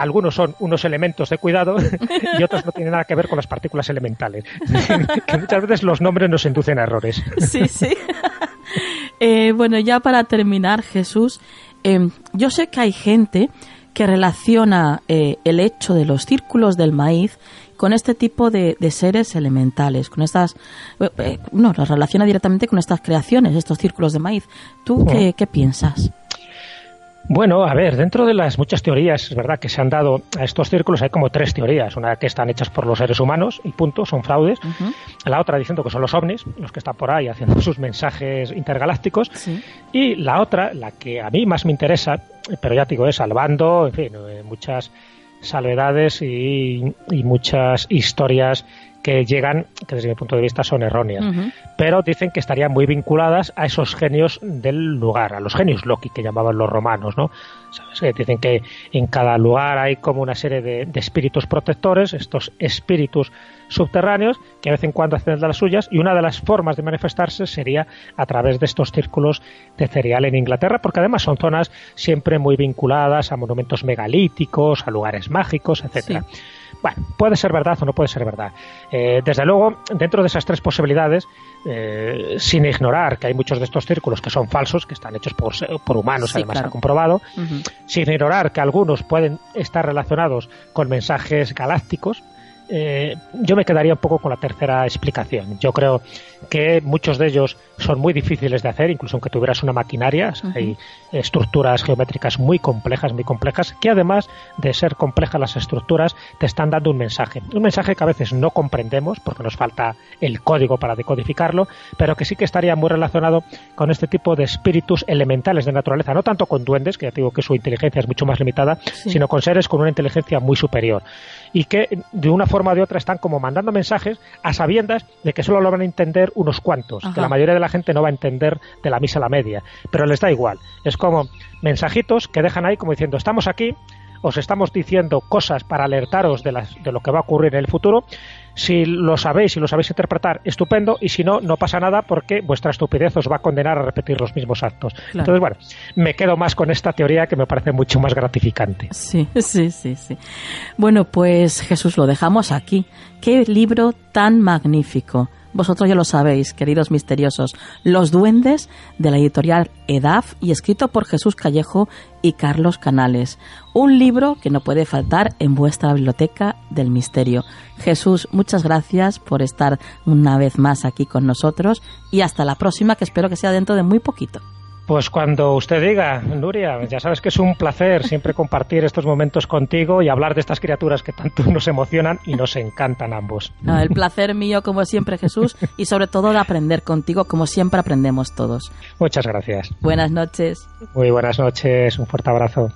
algunos son unos elementos de cuidado y otros no tienen nada que ver con las partículas elementales. que muchas veces los nombres nos inducen a errores. Sí, sí. Eh, bueno, ya para terminar, Jesús, eh, yo sé que hay gente que relaciona eh, el hecho de los círculos del maíz con este tipo de, seres elementales, con estas, no, los relaciona directamente con estas creaciones, estos círculos de maíz. ¿Tú qué, qué piensas? Bueno, a ver, dentro de las muchas teorías, es verdad que se han dado a estos círculos, hay como tres teorías. Una que están hechas por los seres humanos y punto, son fraudes. La otra diciendo que son los ovnis, los que están por ahí haciendo sus mensajes intergalácticos. Y la otra, la que a mí más me interesa, pero ya digo, es salvando, en fin, eh, muchas salvedades y, y muchas historias que llegan, que desde mi punto de vista son erróneas, pero dicen que estarían muy vinculadas a esos genios del lugar, a los genios Loki que llamaban los romanos, ¿no? ¿Sabes? Dicen que en cada lugar hay como una serie de, espíritus protectores, estos espíritus subterráneos que a vez en cuando hacen de las suyas y una de las formas de manifestarse sería a través de estos círculos de cereal en Inglaterra, porque además son zonas siempre muy vinculadas a monumentos megalíticos, a lugares mágicos, etcétera. Bueno, puede ser verdad o no puede ser verdad. Eh, desde luego, dentro de esas tres posibilidades, eh, sin ignorar que hay muchos de estos círculos que son falsos, que están hechos por, por humanos, además se ha comprobado, sin ignorar que algunos pueden estar relacionados con mensajes galácticos, eh, yo me quedaría un poco con la tercera explicación. Yo creo que muchos de ellos son muy difíciles de hacer, incluso aunque tuvieras una maquinaria. Hay estructuras geométricas muy complejas, muy complejas, que además de ser complejas las estructuras, te están dando un mensaje. Un mensaje que a veces no comprendemos porque nos falta el código para decodificarlo, pero que sí que estaría muy relacionado con este tipo de espíritus elementales de naturaleza, no tanto con duendes, que ya digo que su inteligencia es mucho más limitada, sino con seres con una inteligencia muy superior y que de una forma o de otra están como mandando mensajes a sabiendas de que solo lo van a entender unos cuantos, que la mayoría de la gente no va a entender de la misa a la media, pero les da igual. Es como mensajitos que dejan ahí como diciendo, estamos aquí, os estamos diciendo cosas para alertaros de, las, de lo que va a ocurrir en el futuro. Si lo sabéis y lo sabéis interpretar, estupendo, y si no, no pasa nada porque vuestra estupidez os va a condenar a repetir los mismos actos. Entonces, bueno, me quedo más con esta teoría que me parece mucho más gratificante. Sí, sí, sí, sí. Bueno, pues Jesús, lo dejamos aquí. Qué libro tan magnífico. Vosotros ya lo sabéis, queridos misteriosos, Los Duendes de la editorial EDAF y escrito por Jesús Callejo y Carlos Canales. Un libro que no puede faltar en vuestra biblioteca del misterio. Jesús, muchas gracias por estar una vez más aquí con nosotros y hasta la próxima, que espero que sea dentro de muy poquito. Pues cuando usted diga, Nuria, ya sabes que es un placer siempre compartir estos momentos contigo y hablar de estas criaturas que tanto nos emocionan y nos encantan ambos. el placer mío, como siempre, Jesús, y sobre todo de aprender contigo, como siempre aprendemos todos. Muchas gracias. Buenas noches. Muy buenas noches, un fuerte abrazo.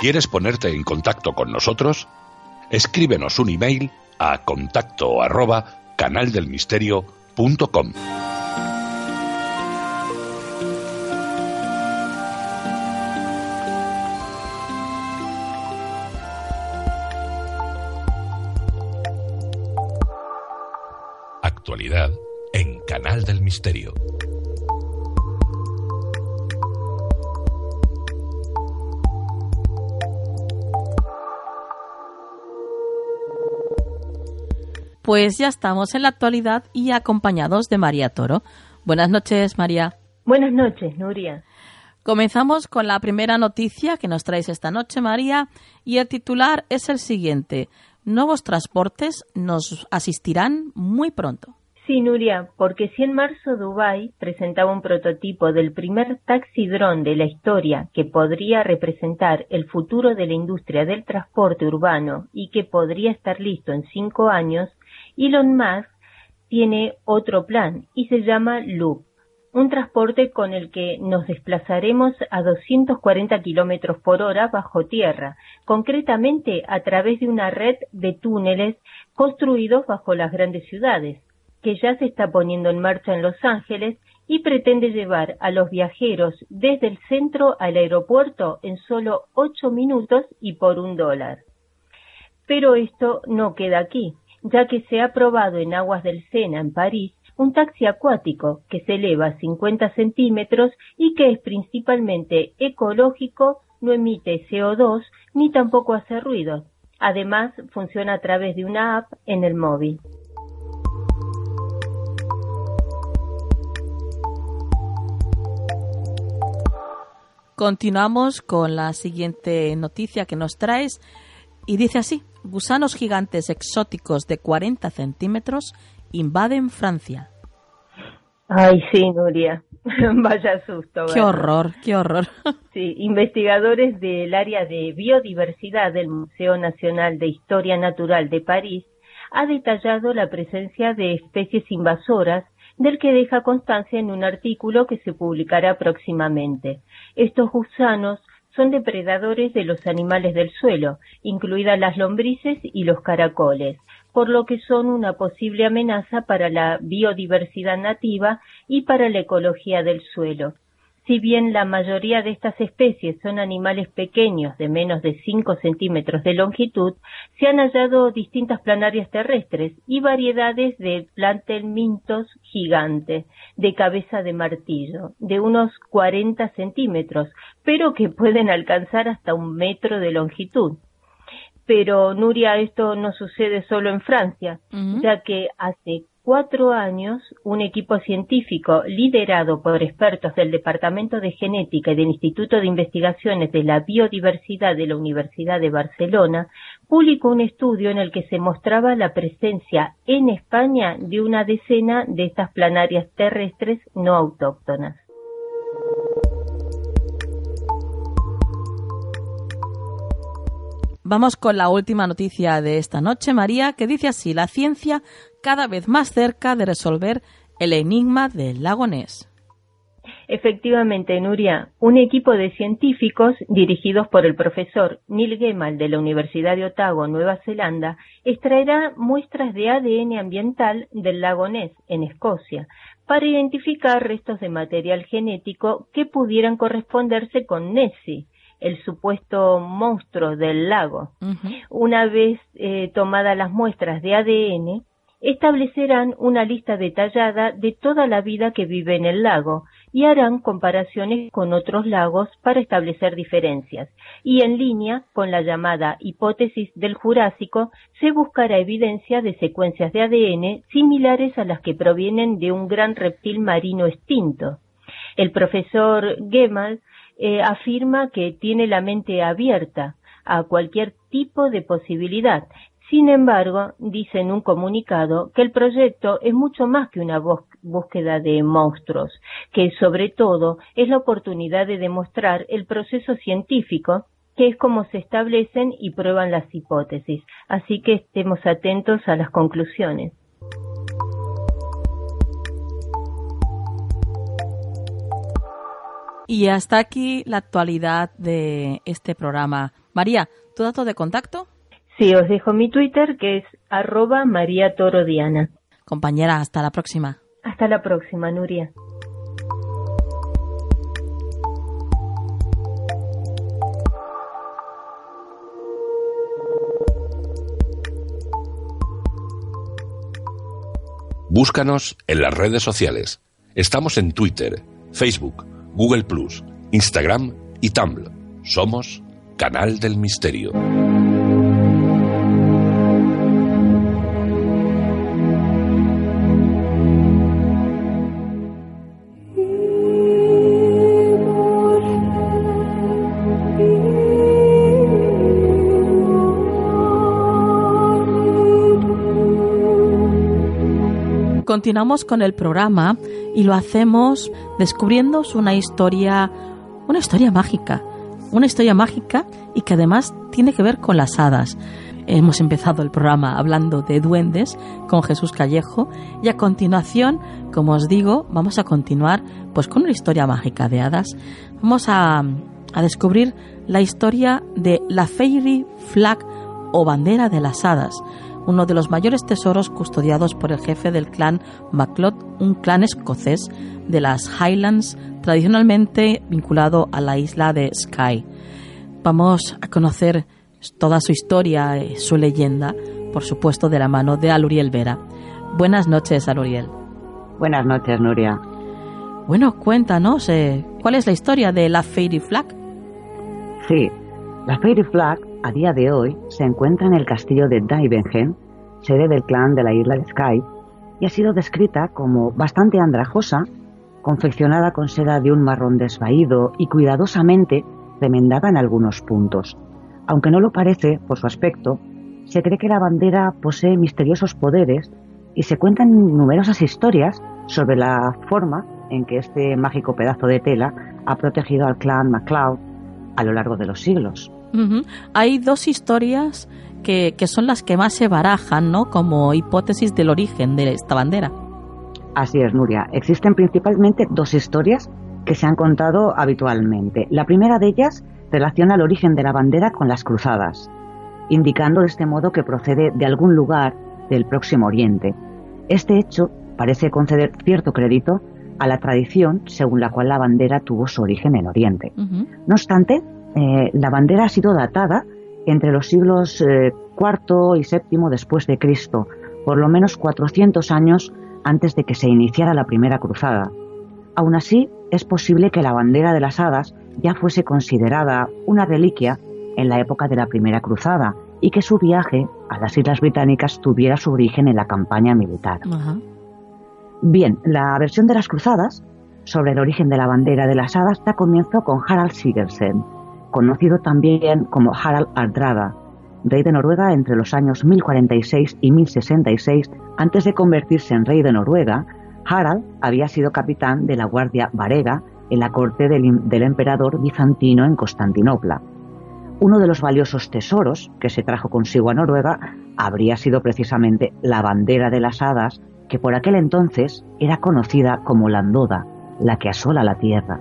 ¿Quieres ponerte en contacto con nosotros? Escríbenos un email a contacto arroba canaldelmisterio.com. Actualidad en Canal del Misterio. Pues ya estamos en la actualidad y acompañados de María Toro. Buenas noches, María. Buenas noches, Nuria. Comenzamos con la primera noticia que nos traes esta noche, María, y el titular es el siguiente. Nuevos transportes nos asistirán muy pronto. Sí, Nuria, porque si en marzo Dubái presentaba un prototipo del primer taxi dron de la historia que podría representar el futuro de la industria del transporte urbano y que podría estar listo en cinco años, Elon Musk tiene otro plan y se llama Loop, un transporte con el que nos desplazaremos a 240 kilómetros por hora bajo tierra, concretamente a través de una red de túneles construidos bajo las grandes ciudades, que ya se está poniendo en marcha en Los Ángeles y pretende llevar a los viajeros desde el centro al aeropuerto en solo ocho minutos y por un dólar. Pero esto no queda aquí ya que se ha probado en aguas del Sena, en París, un taxi acuático que se eleva a 50 centímetros y que es principalmente ecológico, no emite CO2 ni tampoco hace ruido. Además, funciona a través de una app en el móvil. Continuamos con la siguiente noticia que nos traes y dice así, gusanos gigantes exóticos de 40 centímetros invaden Francia. Ay, sí, Nuria. Vaya susto. Qué horror, qué horror. Sí, investigadores del área de biodiversidad del Museo Nacional de Historia Natural de París ha detallado la presencia de especies invasoras del que deja constancia en un artículo que se publicará próximamente. Estos gusanos son depredadores de los animales del suelo, incluidas las lombrices y los caracoles, por lo que son una posible amenaza para la biodiversidad nativa y para la ecología del suelo. Si bien la mayoría de estas especies son animales pequeños de menos de 5 centímetros de longitud, se han hallado distintas planarias terrestres y variedades de plantelmintos gigantes de cabeza de martillo, de unos 40 centímetros, pero que pueden alcanzar hasta un metro de longitud. Pero, Nuria, esto no sucede solo en Francia, ya que hace cuatro años, un equipo científico liderado por expertos del Departamento de Genética y del Instituto de Investigaciones de la Biodiversidad de la Universidad de Barcelona publicó un estudio en el que se mostraba la presencia en España de una decena de estas planarias terrestres no autóctonas. Vamos con la última noticia de esta noche, María, que dice así, la ciencia cada vez más cerca de resolver el enigma del lago Ness. Efectivamente, Nuria, un equipo de científicos dirigidos por el profesor Neil Gemal de la Universidad de Otago, Nueva Zelanda, extraerá muestras de ADN ambiental del lago Ness, en Escocia, para identificar restos de material genético que pudieran corresponderse con Nessie, el supuesto monstruo del lago. Una vez eh, tomadas las muestras de ADN, establecerán una lista detallada de toda la vida que vive en el lago y harán comparaciones con otros lagos para establecer diferencias. Y en línea con la llamada hipótesis del Jurásico, se buscará evidencia de secuencias de ADN similares a las que provienen de un gran reptil marino extinto. El profesor Gemal eh, afirma que tiene la mente abierta a cualquier tipo de posibilidad. Sin embargo, dice en un comunicado que el proyecto es mucho más que una búsqueda de monstruos, que sobre todo es la oportunidad de demostrar el proceso científico que es como se establecen y prueban las hipótesis. Así que estemos atentos a las conclusiones. Y hasta aquí la actualidad de este programa. María, ¿tu dato de contacto? Sí, os dejo mi Twitter que es arroba María Toro Diana. Compañera, hasta la próxima. Hasta la próxima, Nuria. Búscanos en las redes sociales. Estamos en Twitter, Facebook, Google Plus, Instagram y Tumblr. Somos Canal del Misterio. Continuamos con el programa y lo hacemos descubriendo una historia, una historia mágica, una historia mágica y que además tiene que ver con las hadas. Hemos empezado el programa hablando de duendes con Jesús Callejo y a continuación, como os digo, vamos a continuar pues con una historia mágica de hadas. Vamos a, a descubrir la historia de la Fairy Flag o bandera de las hadas, uno de los mayores tesoros custodiados por el jefe del clan MacLeod, un clan escocés de las Highlands tradicionalmente vinculado a la isla de Skye. Vamos a conocer toda su historia, su leyenda, por supuesto de la mano de Aluriel Vera. Buenas noches, Aluriel. Buenas noches, Nuria. Bueno, cuéntanos, eh, ¿cuál es la historia de la Fairy Flag? Sí, la Fairy Flag a día de hoy se encuentra en el castillo de Daibengen, sede del clan de la isla de Skye, y ha sido descrita como bastante andrajosa, confeccionada con seda de un marrón desvaído y cuidadosamente remendada en algunos puntos. Aunque no lo parece por su aspecto, se cree que la bandera posee misteriosos poderes y se cuentan numerosas historias sobre la forma en que este mágico pedazo de tela ha protegido al clan MacLeod a lo largo de los siglos. Hay dos historias que, son las que más se barajan, ¿no? Como hipótesis del origen de esta bandera. Así es, Nuria. Existen principalmente dos historias que se han contado habitualmente. La primera de ellas relaciona el origen de la bandera con las cruzadas, indicando de este modo que procede de algún lugar del Próximo Oriente. Este hecho parece conceder cierto crédito a la tradición según la cual la bandera tuvo su origen en Oriente. No obstante, eh, la bandera ha sido datada entre los siglos IV eh, y VII después de Cristo, por lo menos 400 años antes de que se iniciara la primera cruzada. Aún así, es posible que la bandera de las hadas ya fuese considerada una reliquia en la época de la primera cruzada y que su viaje a las Islas Británicas tuviera su origen en la campaña militar. Bien, la versión de las cruzadas sobre el origen de la bandera de las hadas da comienzo con Harald Sigersen, conocido también como Harald Ardrada, rey de Noruega entre los años 1046 y 1066. Antes de convertirse en rey de Noruega, Harald había sido capitán de la Guardia Varega en la corte del, del emperador bizantino en Constantinopla. Uno de los valiosos tesoros que se trajo consigo a Noruega habría sido precisamente la bandera de las hadas, que por aquel entonces era conocida como Landoda, la que asola la tierra.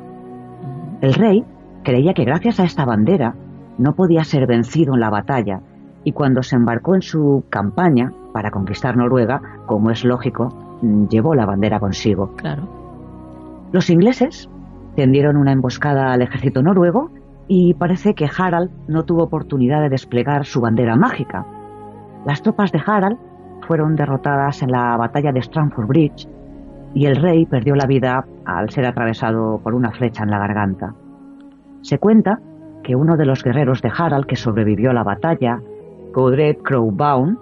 El rey Creía que gracias a esta bandera no podía ser vencido en la batalla y cuando se embarcó en su campaña para conquistar Noruega, como es lógico, llevó la bandera consigo. Claro. Los ingleses tendieron una emboscada al ejército noruego y parece que Harald no tuvo oportunidad de desplegar su bandera mágica. Las tropas de Harald fueron derrotadas en la batalla de Stamford Bridge y el rey perdió la vida al ser atravesado por una flecha en la garganta. Se cuenta que uno de los guerreros de Harald que sobrevivió a la batalla, Godred Crowbaun,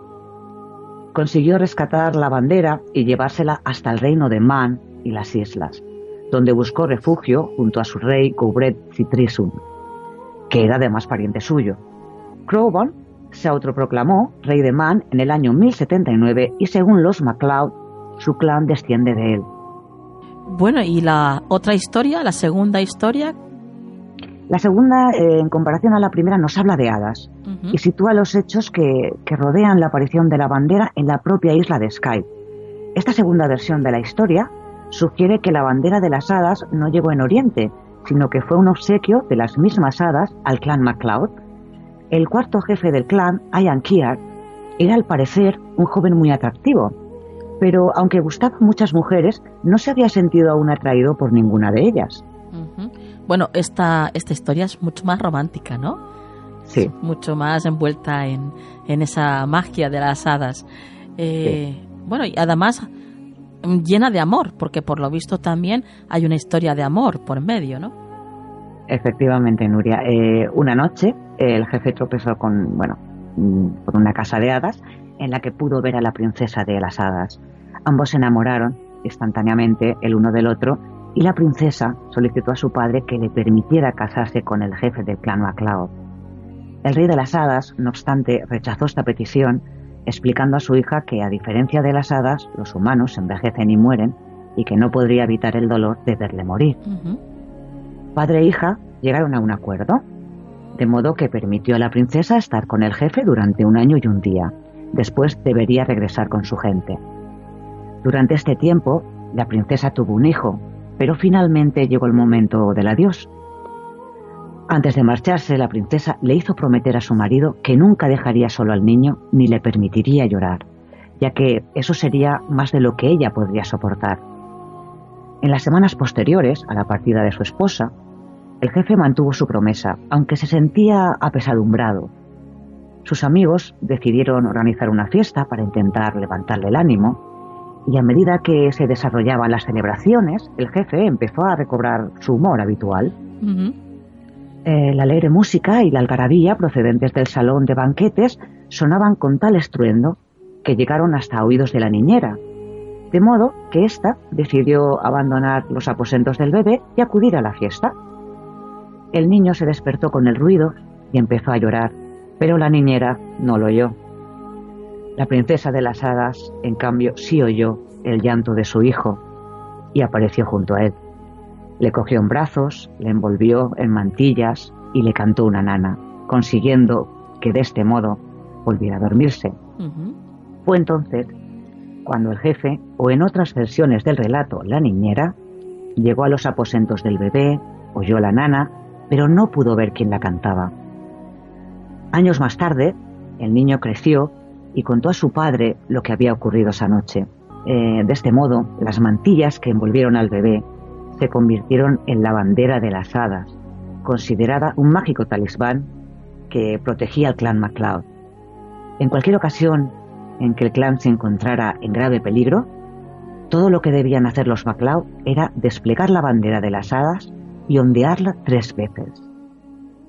consiguió rescatar la bandera y llevársela hasta el reino de Man y las islas. donde buscó refugio junto a su rey Coubret Citrisum, que era además pariente suyo. Crowborn se autoproclamó rey de Man en el año 1079 y según los MacLeod, su clan desciende de él. Bueno, ¿y la otra historia, la segunda historia? La segunda, eh, en comparación a la primera, nos habla de hadas y sitúa los hechos que, que rodean la aparición de la bandera en la propia isla de Skype. Esta segunda versión de la historia sugiere que la bandera de las hadas no llegó en Oriente, sino que fue un obsequio de las mismas hadas al clan MacLeod. El cuarto jefe del clan, Ian Kiar, era al parecer un joven muy atractivo, pero aunque gustaba a muchas mujeres, no se había sentido aún atraído por ninguna de ellas. Bueno, esta, esta historia es mucho más romántica, ¿no? Sí. mucho más envuelta en, en, esa magia de las hadas. Eh, Bueno, y además llena de amor, porque por lo visto también hay una historia de amor por medio, ¿no? Efectivamente, Nuria. Eh, una noche el jefe tropezó con, bueno, mm, por una casa de hadas en la que pudo ver a la princesa de las hadas. Ambos se enamoraron instantáneamente el uno del otro y la princesa solicitó a su padre que le permitiera casarse con el jefe del clan MacLeod. El rey de las hadas, no obstante, rechazó esta petición, explicando a su hija que, a diferencia de las hadas, los humanos envejecen y mueren y que no podría evitar el dolor de verle morir. Padre e hija llegaron a un acuerdo, de modo que permitió a la princesa estar con el jefe durante un año y un día. Después debería regresar con su gente. Durante este tiempo, la princesa tuvo un hijo, pero finalmente llegó el momento del adiós. Antes de marcharse, la princesa le hizo prometer a su marido que nunca dejaría solo al niño ni le permitiría llorar, ya que eso sería más de lo que ella podría soportar. En las semanas posteriores a la partida de su esposa, el jefe mantuvo su promesa, aunque se sentía apesadumbrado. Sus amigos decidieron organizar una fiesta para intentar levantarle el ánimo, y a medida que se desarrollaban las celebraciones, el jefe empezó a recobrar su humor habitual. Eh, la alegre música y la algarabía procedentes del salón de banquetes sonaban con tal estruendo que llegaron hasta oídos de la niñera, de modo que ésta decidió abandonar los aposentos del bebé y acudir a la fiesta. El niño se despertó con el ruido y empezó a llorar, pero la niñera no lo oyó. La princesa de las hadas, en cambio, sí oyó el llanto de su hijo y apareció junto a él. Le cogió en brazos, le envolvió en mantillas y le cantó una nana, consiguiendo que de este modo volviera a dormirse. Fue entonces cuando el jefe, o en otras versiones del relato, la niñera, llegó a los aposentos del bebé, oyó la nana, pero no pudo ver quién la cantaba. Años más tarde, el niño creció y contó a su padre lo que había ocurrido esa noche. Eh, de este modo, las mantillas que envolvieron al bebé se convirtieron en la bandera de las hadas, considerada un mágico talismán que protegía al clan MacLeod. En cualquier ocasión en que el clan se encontrara en grave peligro, todo lo que debían hacer los MacLeod era desplegar la bandera de las hadas y ondearla tres veces.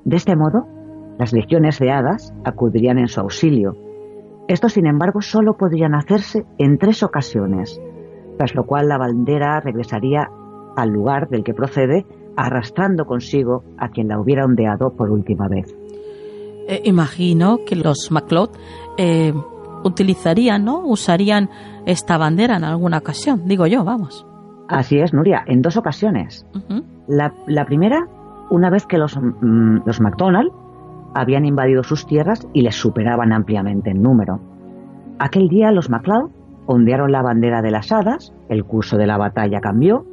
De este modo, las legiones de hadas acudirían en su auxilio. Esto, sin embargo, solo podrían hacerse en tres ocasiones, tras lo cual la bandera regresaría al lugar del que procede, arrastrando consigo a quien la hubiera ondeado por última vez. Eh, imagino que los MacLeod eh, utilizarían, ¿no? Usarían esta bandera en alguna ocasión, digo yo, vamos. Así es, Nuria, en dos ocasiones. la, la, primera, una vez que los, mm, los McDonald habían invadido sus tierras y les superaban ampliamente en número. Aquel día los MacLeod ondearon la bandera de las hadas, el curso de la batalla cambió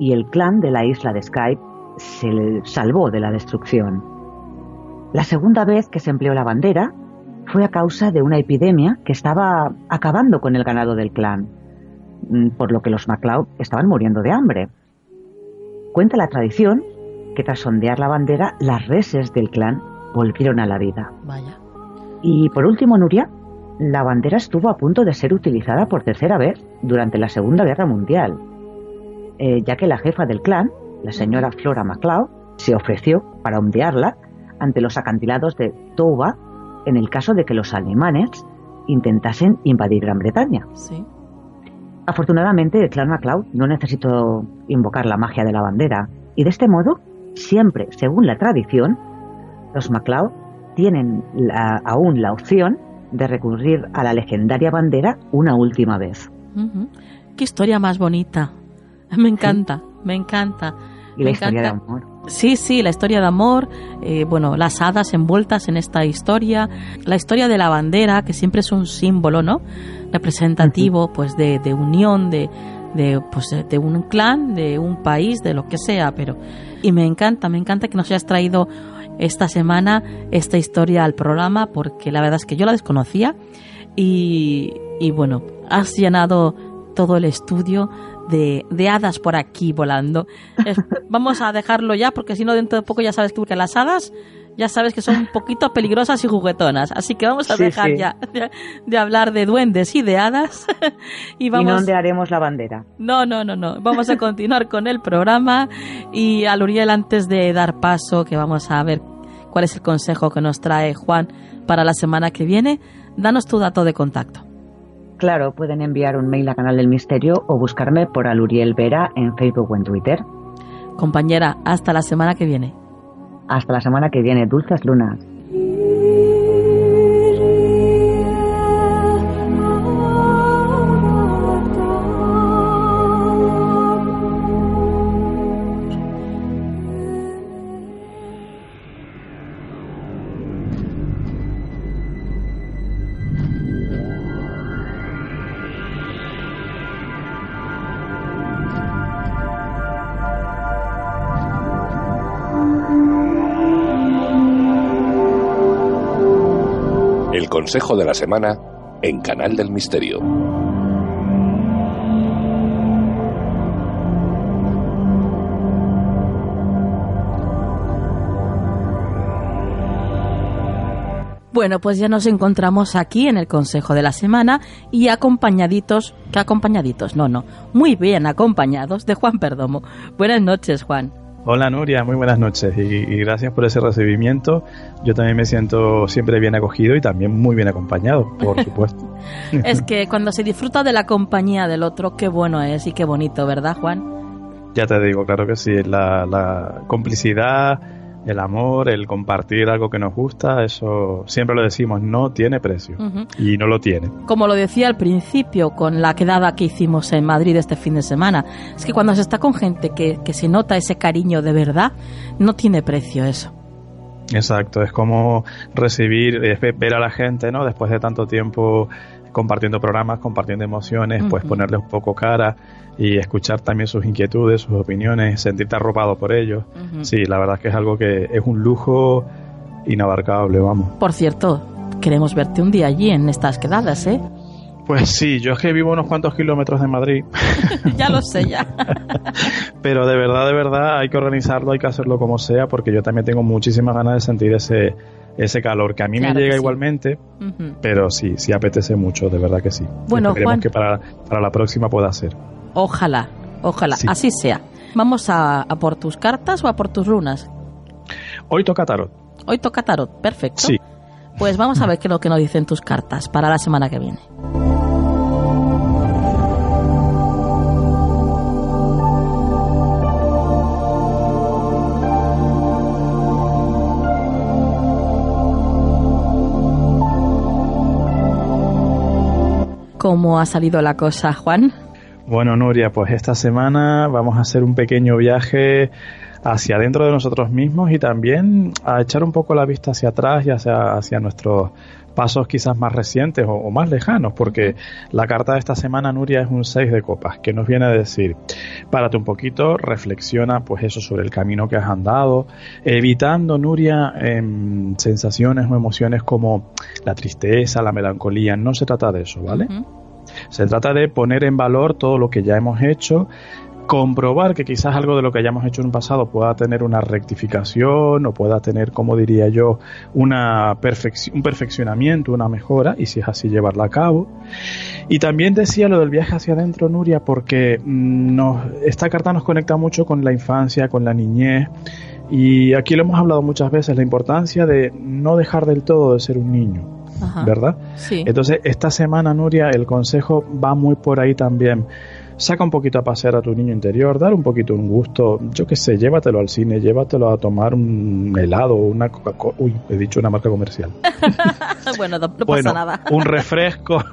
y el clan de la isla de Skype se salvó de la destrucción. La segunda vez que se empleó la bandera fue a causa de una epidemia que estaba acabando con el ganado del clan, mm, por lo que los MacLeod estaban muriendo de hambre. Cuenta la tradición que tras sondear la bandera, las reses del clan volvieron a la vida. Vaya. Y por último, Nuria, la bandera estuvo a punto de ser utilizada por tercera vez durante la Segunda Guerra Mundial. Eh, ya que la jefa del clan, la señora Flora MacLeod, se ofreció para ondearla ante los acantilados de Touba en el caso de que los alemanes intentasen invadir Gran Bretaña. Sí. Afortunadamente, el clan MacLeod no necesitó invocar la magia de la bandera, y de este modo, siempre, según la tradición, los MacLeod tienen aún la opción de recurrir a la legendaria bandera una última vez. Qué historia más bonita. Me encanta, me encanta. Y la historia de amor. Sí, sí, la historia de amor, eh, bueno, las hadas envueltas en esta historia, la historia de la bandera, que siempre es un símbolo, ¿no? Representativo, pues, de, de unión, de, de, pues, de un clan, de un país, de lo que sea, pero... Y me encanta, me encanta que nos hayas traído esta semana esta historia al programa, porque la verdad es que yo la desconocía y, y bueno, has llenado todo el estudio de, de hadas por aquí volando. vamos a dejarlo ya porque si no dentro de poco ya sabes tú que las hadas ya sabes que son un poquito peligrosas y juguetonas. Así que vamos a dejar ya de, hablar de duendes y de hadas. y, vamos... ¿Y dónde haremos la bandera? No, no, no, no. Vamos a continuar con el programa. Y a Luriel, antes de dar paso, que vamos a ver cuál es el consejo que nos trae Juan para la semana que viene, danos tu dato de contacto. Claro, pueden enviar un mail a Canal del Misterio o buscarme por Aluriel Vera en Facebook o en Twitter. Compañera, hasta la semana que viene. Hasta la semana que viene, dulces lunas. Consejo de la Semana en Canal del Misterio. Bueno, pues ya nos encontramos aquí en el Consejo de la Semana y acompañaditos, ¿qué acompañaditos? No, no, muy bien acompañados de Juan Perdomo. Buenas noches, Juan. Hola Nuria, muy buenas noches y, gracias por ese recibimiento. Yo también me siento siempre bien acogido y también muy bien acompañado, por supuesto. es que cuando se disfruta de la compañía del otro, qué bueno es y qué bonito, ¿verdad Juan? Ya te digo, claro que sí, la, la complicidad, el amor, el compartir algo que nos gusta, eso siempre lo decimos, no tiene precio. Y no lo tiene. Como lo decía al principio con la quedada que hicimos en Madrid este fin de semana, es que cuando se está con gente que, que se nota ese cariño de verdad, no tiene precio eso. Exacto, es como recibir, ver a la gente, ¿no? Después de tanto tiempo compartiendo programas, compartiendo emociones, pues ponerle un poco cara y escuchar también sus inquietudes, sus opiniones, sentirte arropado por ellos. Sí, la verdad es que es algo que es un lujo inabarcable, vamos. Por cierto, queremos verte un día allí en estas quedadas, ¿eh? Pues sí, yo es que vivo unos cuantos kilómetros de Madrid. ya lo sé, ya. Pero de verdad, de verdad, hay que organizarlo, hay que hacerlo como sea, porque yo también tengo muchísimas ganas de sentir ese, ese calor que a mí me llega igualmente, pero sí, sí apetece mucho, de verdad que sí. Bueno, Esperemos que para, para, la próxima pueda ser. Ojalá, ojalá, así sea. ¿Vamos a, a, por tus cartas o a por tus runas? Hoy toca tarot. Hoy toca tarot, perfecto. Sí. Pues vamos a ver qué es lo que nos dicen tus cartas para la semana que viene. ¿Cómo ha salido la cosa, Juan? Bueno, Nuria, pues esta semana vamos a hacer un pequeño viaje hacia adentro de nosotros mismos y también a echar un poco la vista hacia atrás y hacia, hacia nuestros pasos quizás más recientes o, más lejanos, porque la carta de esta semana, Nuria, es un 6 de copas, que nos viene a decir, párate un poquito, reflexiona pues eso sobre el camino que has andado, evitando, Nuria, em, sensaciones o emociones como la tristeza, la melancolía, no se trata de eso, ¿vale? Se trata de poner en valor todo lo que ya hemos hecho, comprobar que quizás algo de lo que hayamos hecho en un pasado pueda tener una rectificación o pueda tener, como diría yo, una un perfeccionamiento, una mejora, y si es así, llevarla a cabo. Y también decía lo del viaje hacia adentro, Nuria, porque mm, nos, esta carta nos conecta mucho con la infancia, con la niñez. Y aquí lo hemos hablado muchas veces, la importancia de no dejar del todo de ser un niño. ¿verdad? Sí. Entonces, esta semana, Nuria, el consejo va muy por ahí también. Saca un poquito a pasear a tu niño interior, dar un poquito un gusto, yo qué sé, llévatelo al cine, llévatelo a tomar un helado, una Coca-Cola, uy, he dicho una marca comercial. bueno, no, no Bueno, pasa nada. un refresco.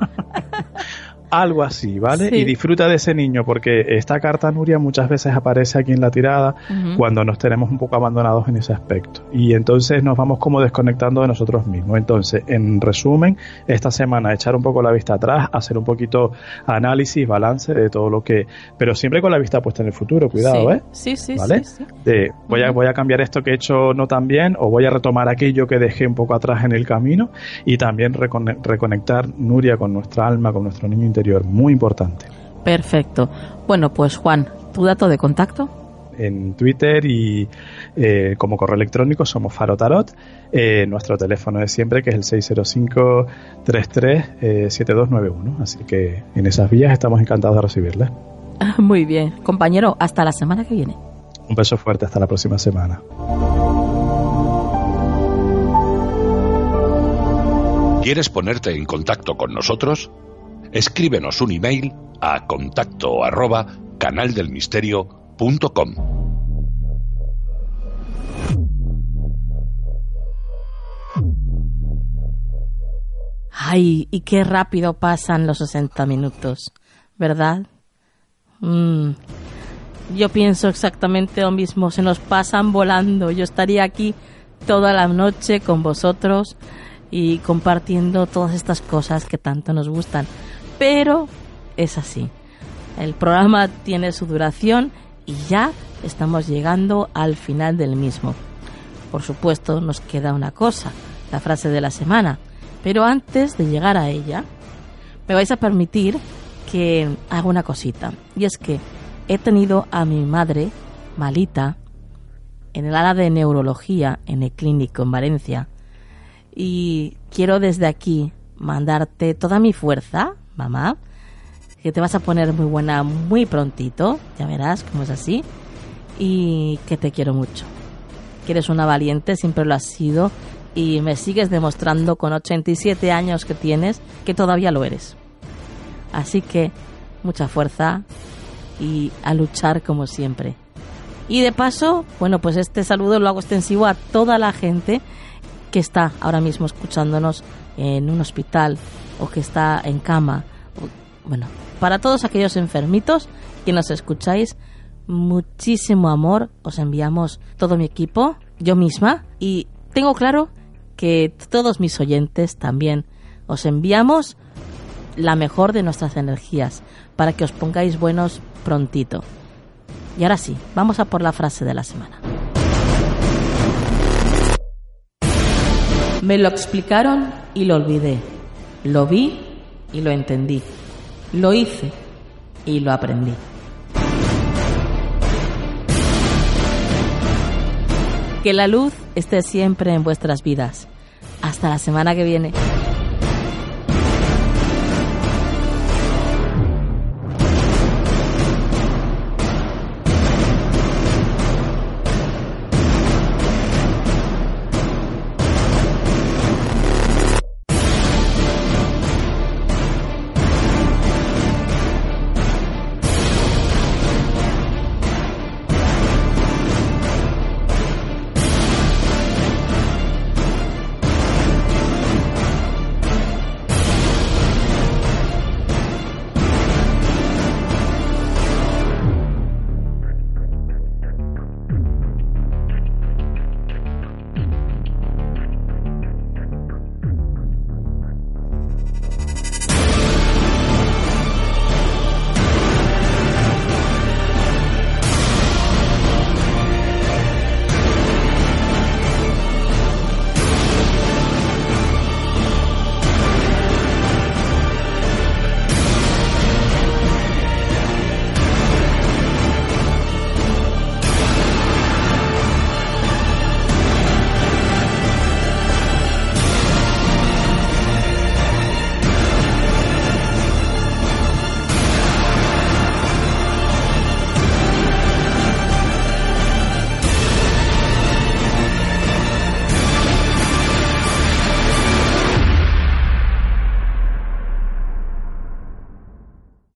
Algo así, ¿vale? Sí. Y disfruta de ese niño, porque esta carta Nuria muchas veces aparece aquí en la tirada cuando nos tenemos un poco abandonados en ese aspecto. Y entonces nos vamos como desconectando de nosotros mismos. Entonces, en resumen, esta semana echar un poco la vista atrás, hacer un poquito análisis, balance de todo lo que... Pero siempre con la vista puesta en el futuro, cuidado, sí. ¿eh? Sí, sí, ¿Vale? sí, sí. de voy a, voy a cambiar esto que he hecho no tan bien o voy a retomar aquello que dejé un poco atrás en el camino y también recone- reconectar Nuria con nuestra alma, con nuestro niño interior, muy importante. Perfecto. Bueno, pues Juan, ¿tu dato de contacto? En Twitter y eh, como correo electrónico somos Farotarot. Eh, nuestro teléfono de siempre que es el 605-33-7291. Así que en esas vías estamos encantados de recibirles. Muy bien. Compañero, hasta la semana que viene. Un beso fuerte, hasta la próxima semana. ¿Quieres ponerte en contacto con nosotros? Escríbenos un email a contacto arroba canaldelmisterio.com. Ay, y qué rápido pasan los 60 minutos, ¿verdad? Mm, Yo pienso exactamente lo mismo, se nos pasan volando. Yo estaría aquí toda la noche con vosotros y compartiendo todas estas cosas que tanto nos gustan. Pero es así. El programa tiene su duración y ya estamos llegando al final del mismo. Por supuesto, nos queda una cosa, la frase de la semana. Pero antes de llegar a ella, me vais a permitir que haga una cosita. Y es que he tenido a mi madre malita en el área de neurología en el clínico en Valencia. Y quiero desde aquí mandarte toda mi fuerza, mamá, que te vas a poner muy buena muy prontito, ya verás cómo es así, y que te quiero mucho. Que eres una valiente, siempre lo has sido, y me sigues demostrando con 87 años que tienes que todavía lo eres. Así que mucha fuerza y a luchar como siempre. Y de paso, bueno, pues este saludo lo hago extensivo a toda la gente que está ahora mismo escuchándonos en un hospital o que está en cama. Bueno, para todos aquellos enfermitos que nos escucháis, muchísimo amor. Os enviamos todo mi equipo, yo misma, y tengo claro que todos mis oyentes también os enviamos la mejor de nuestras energías para que os pongáis buenos prontito. Y ahora sí, vamos a por la frase de la semana. Me lo explicaron y lo olvidé. Lo vi y lo entendí. Lo hice y lo aprendí. Que la luz esté siempre en vuestras vidas. Hasta la semana que viene.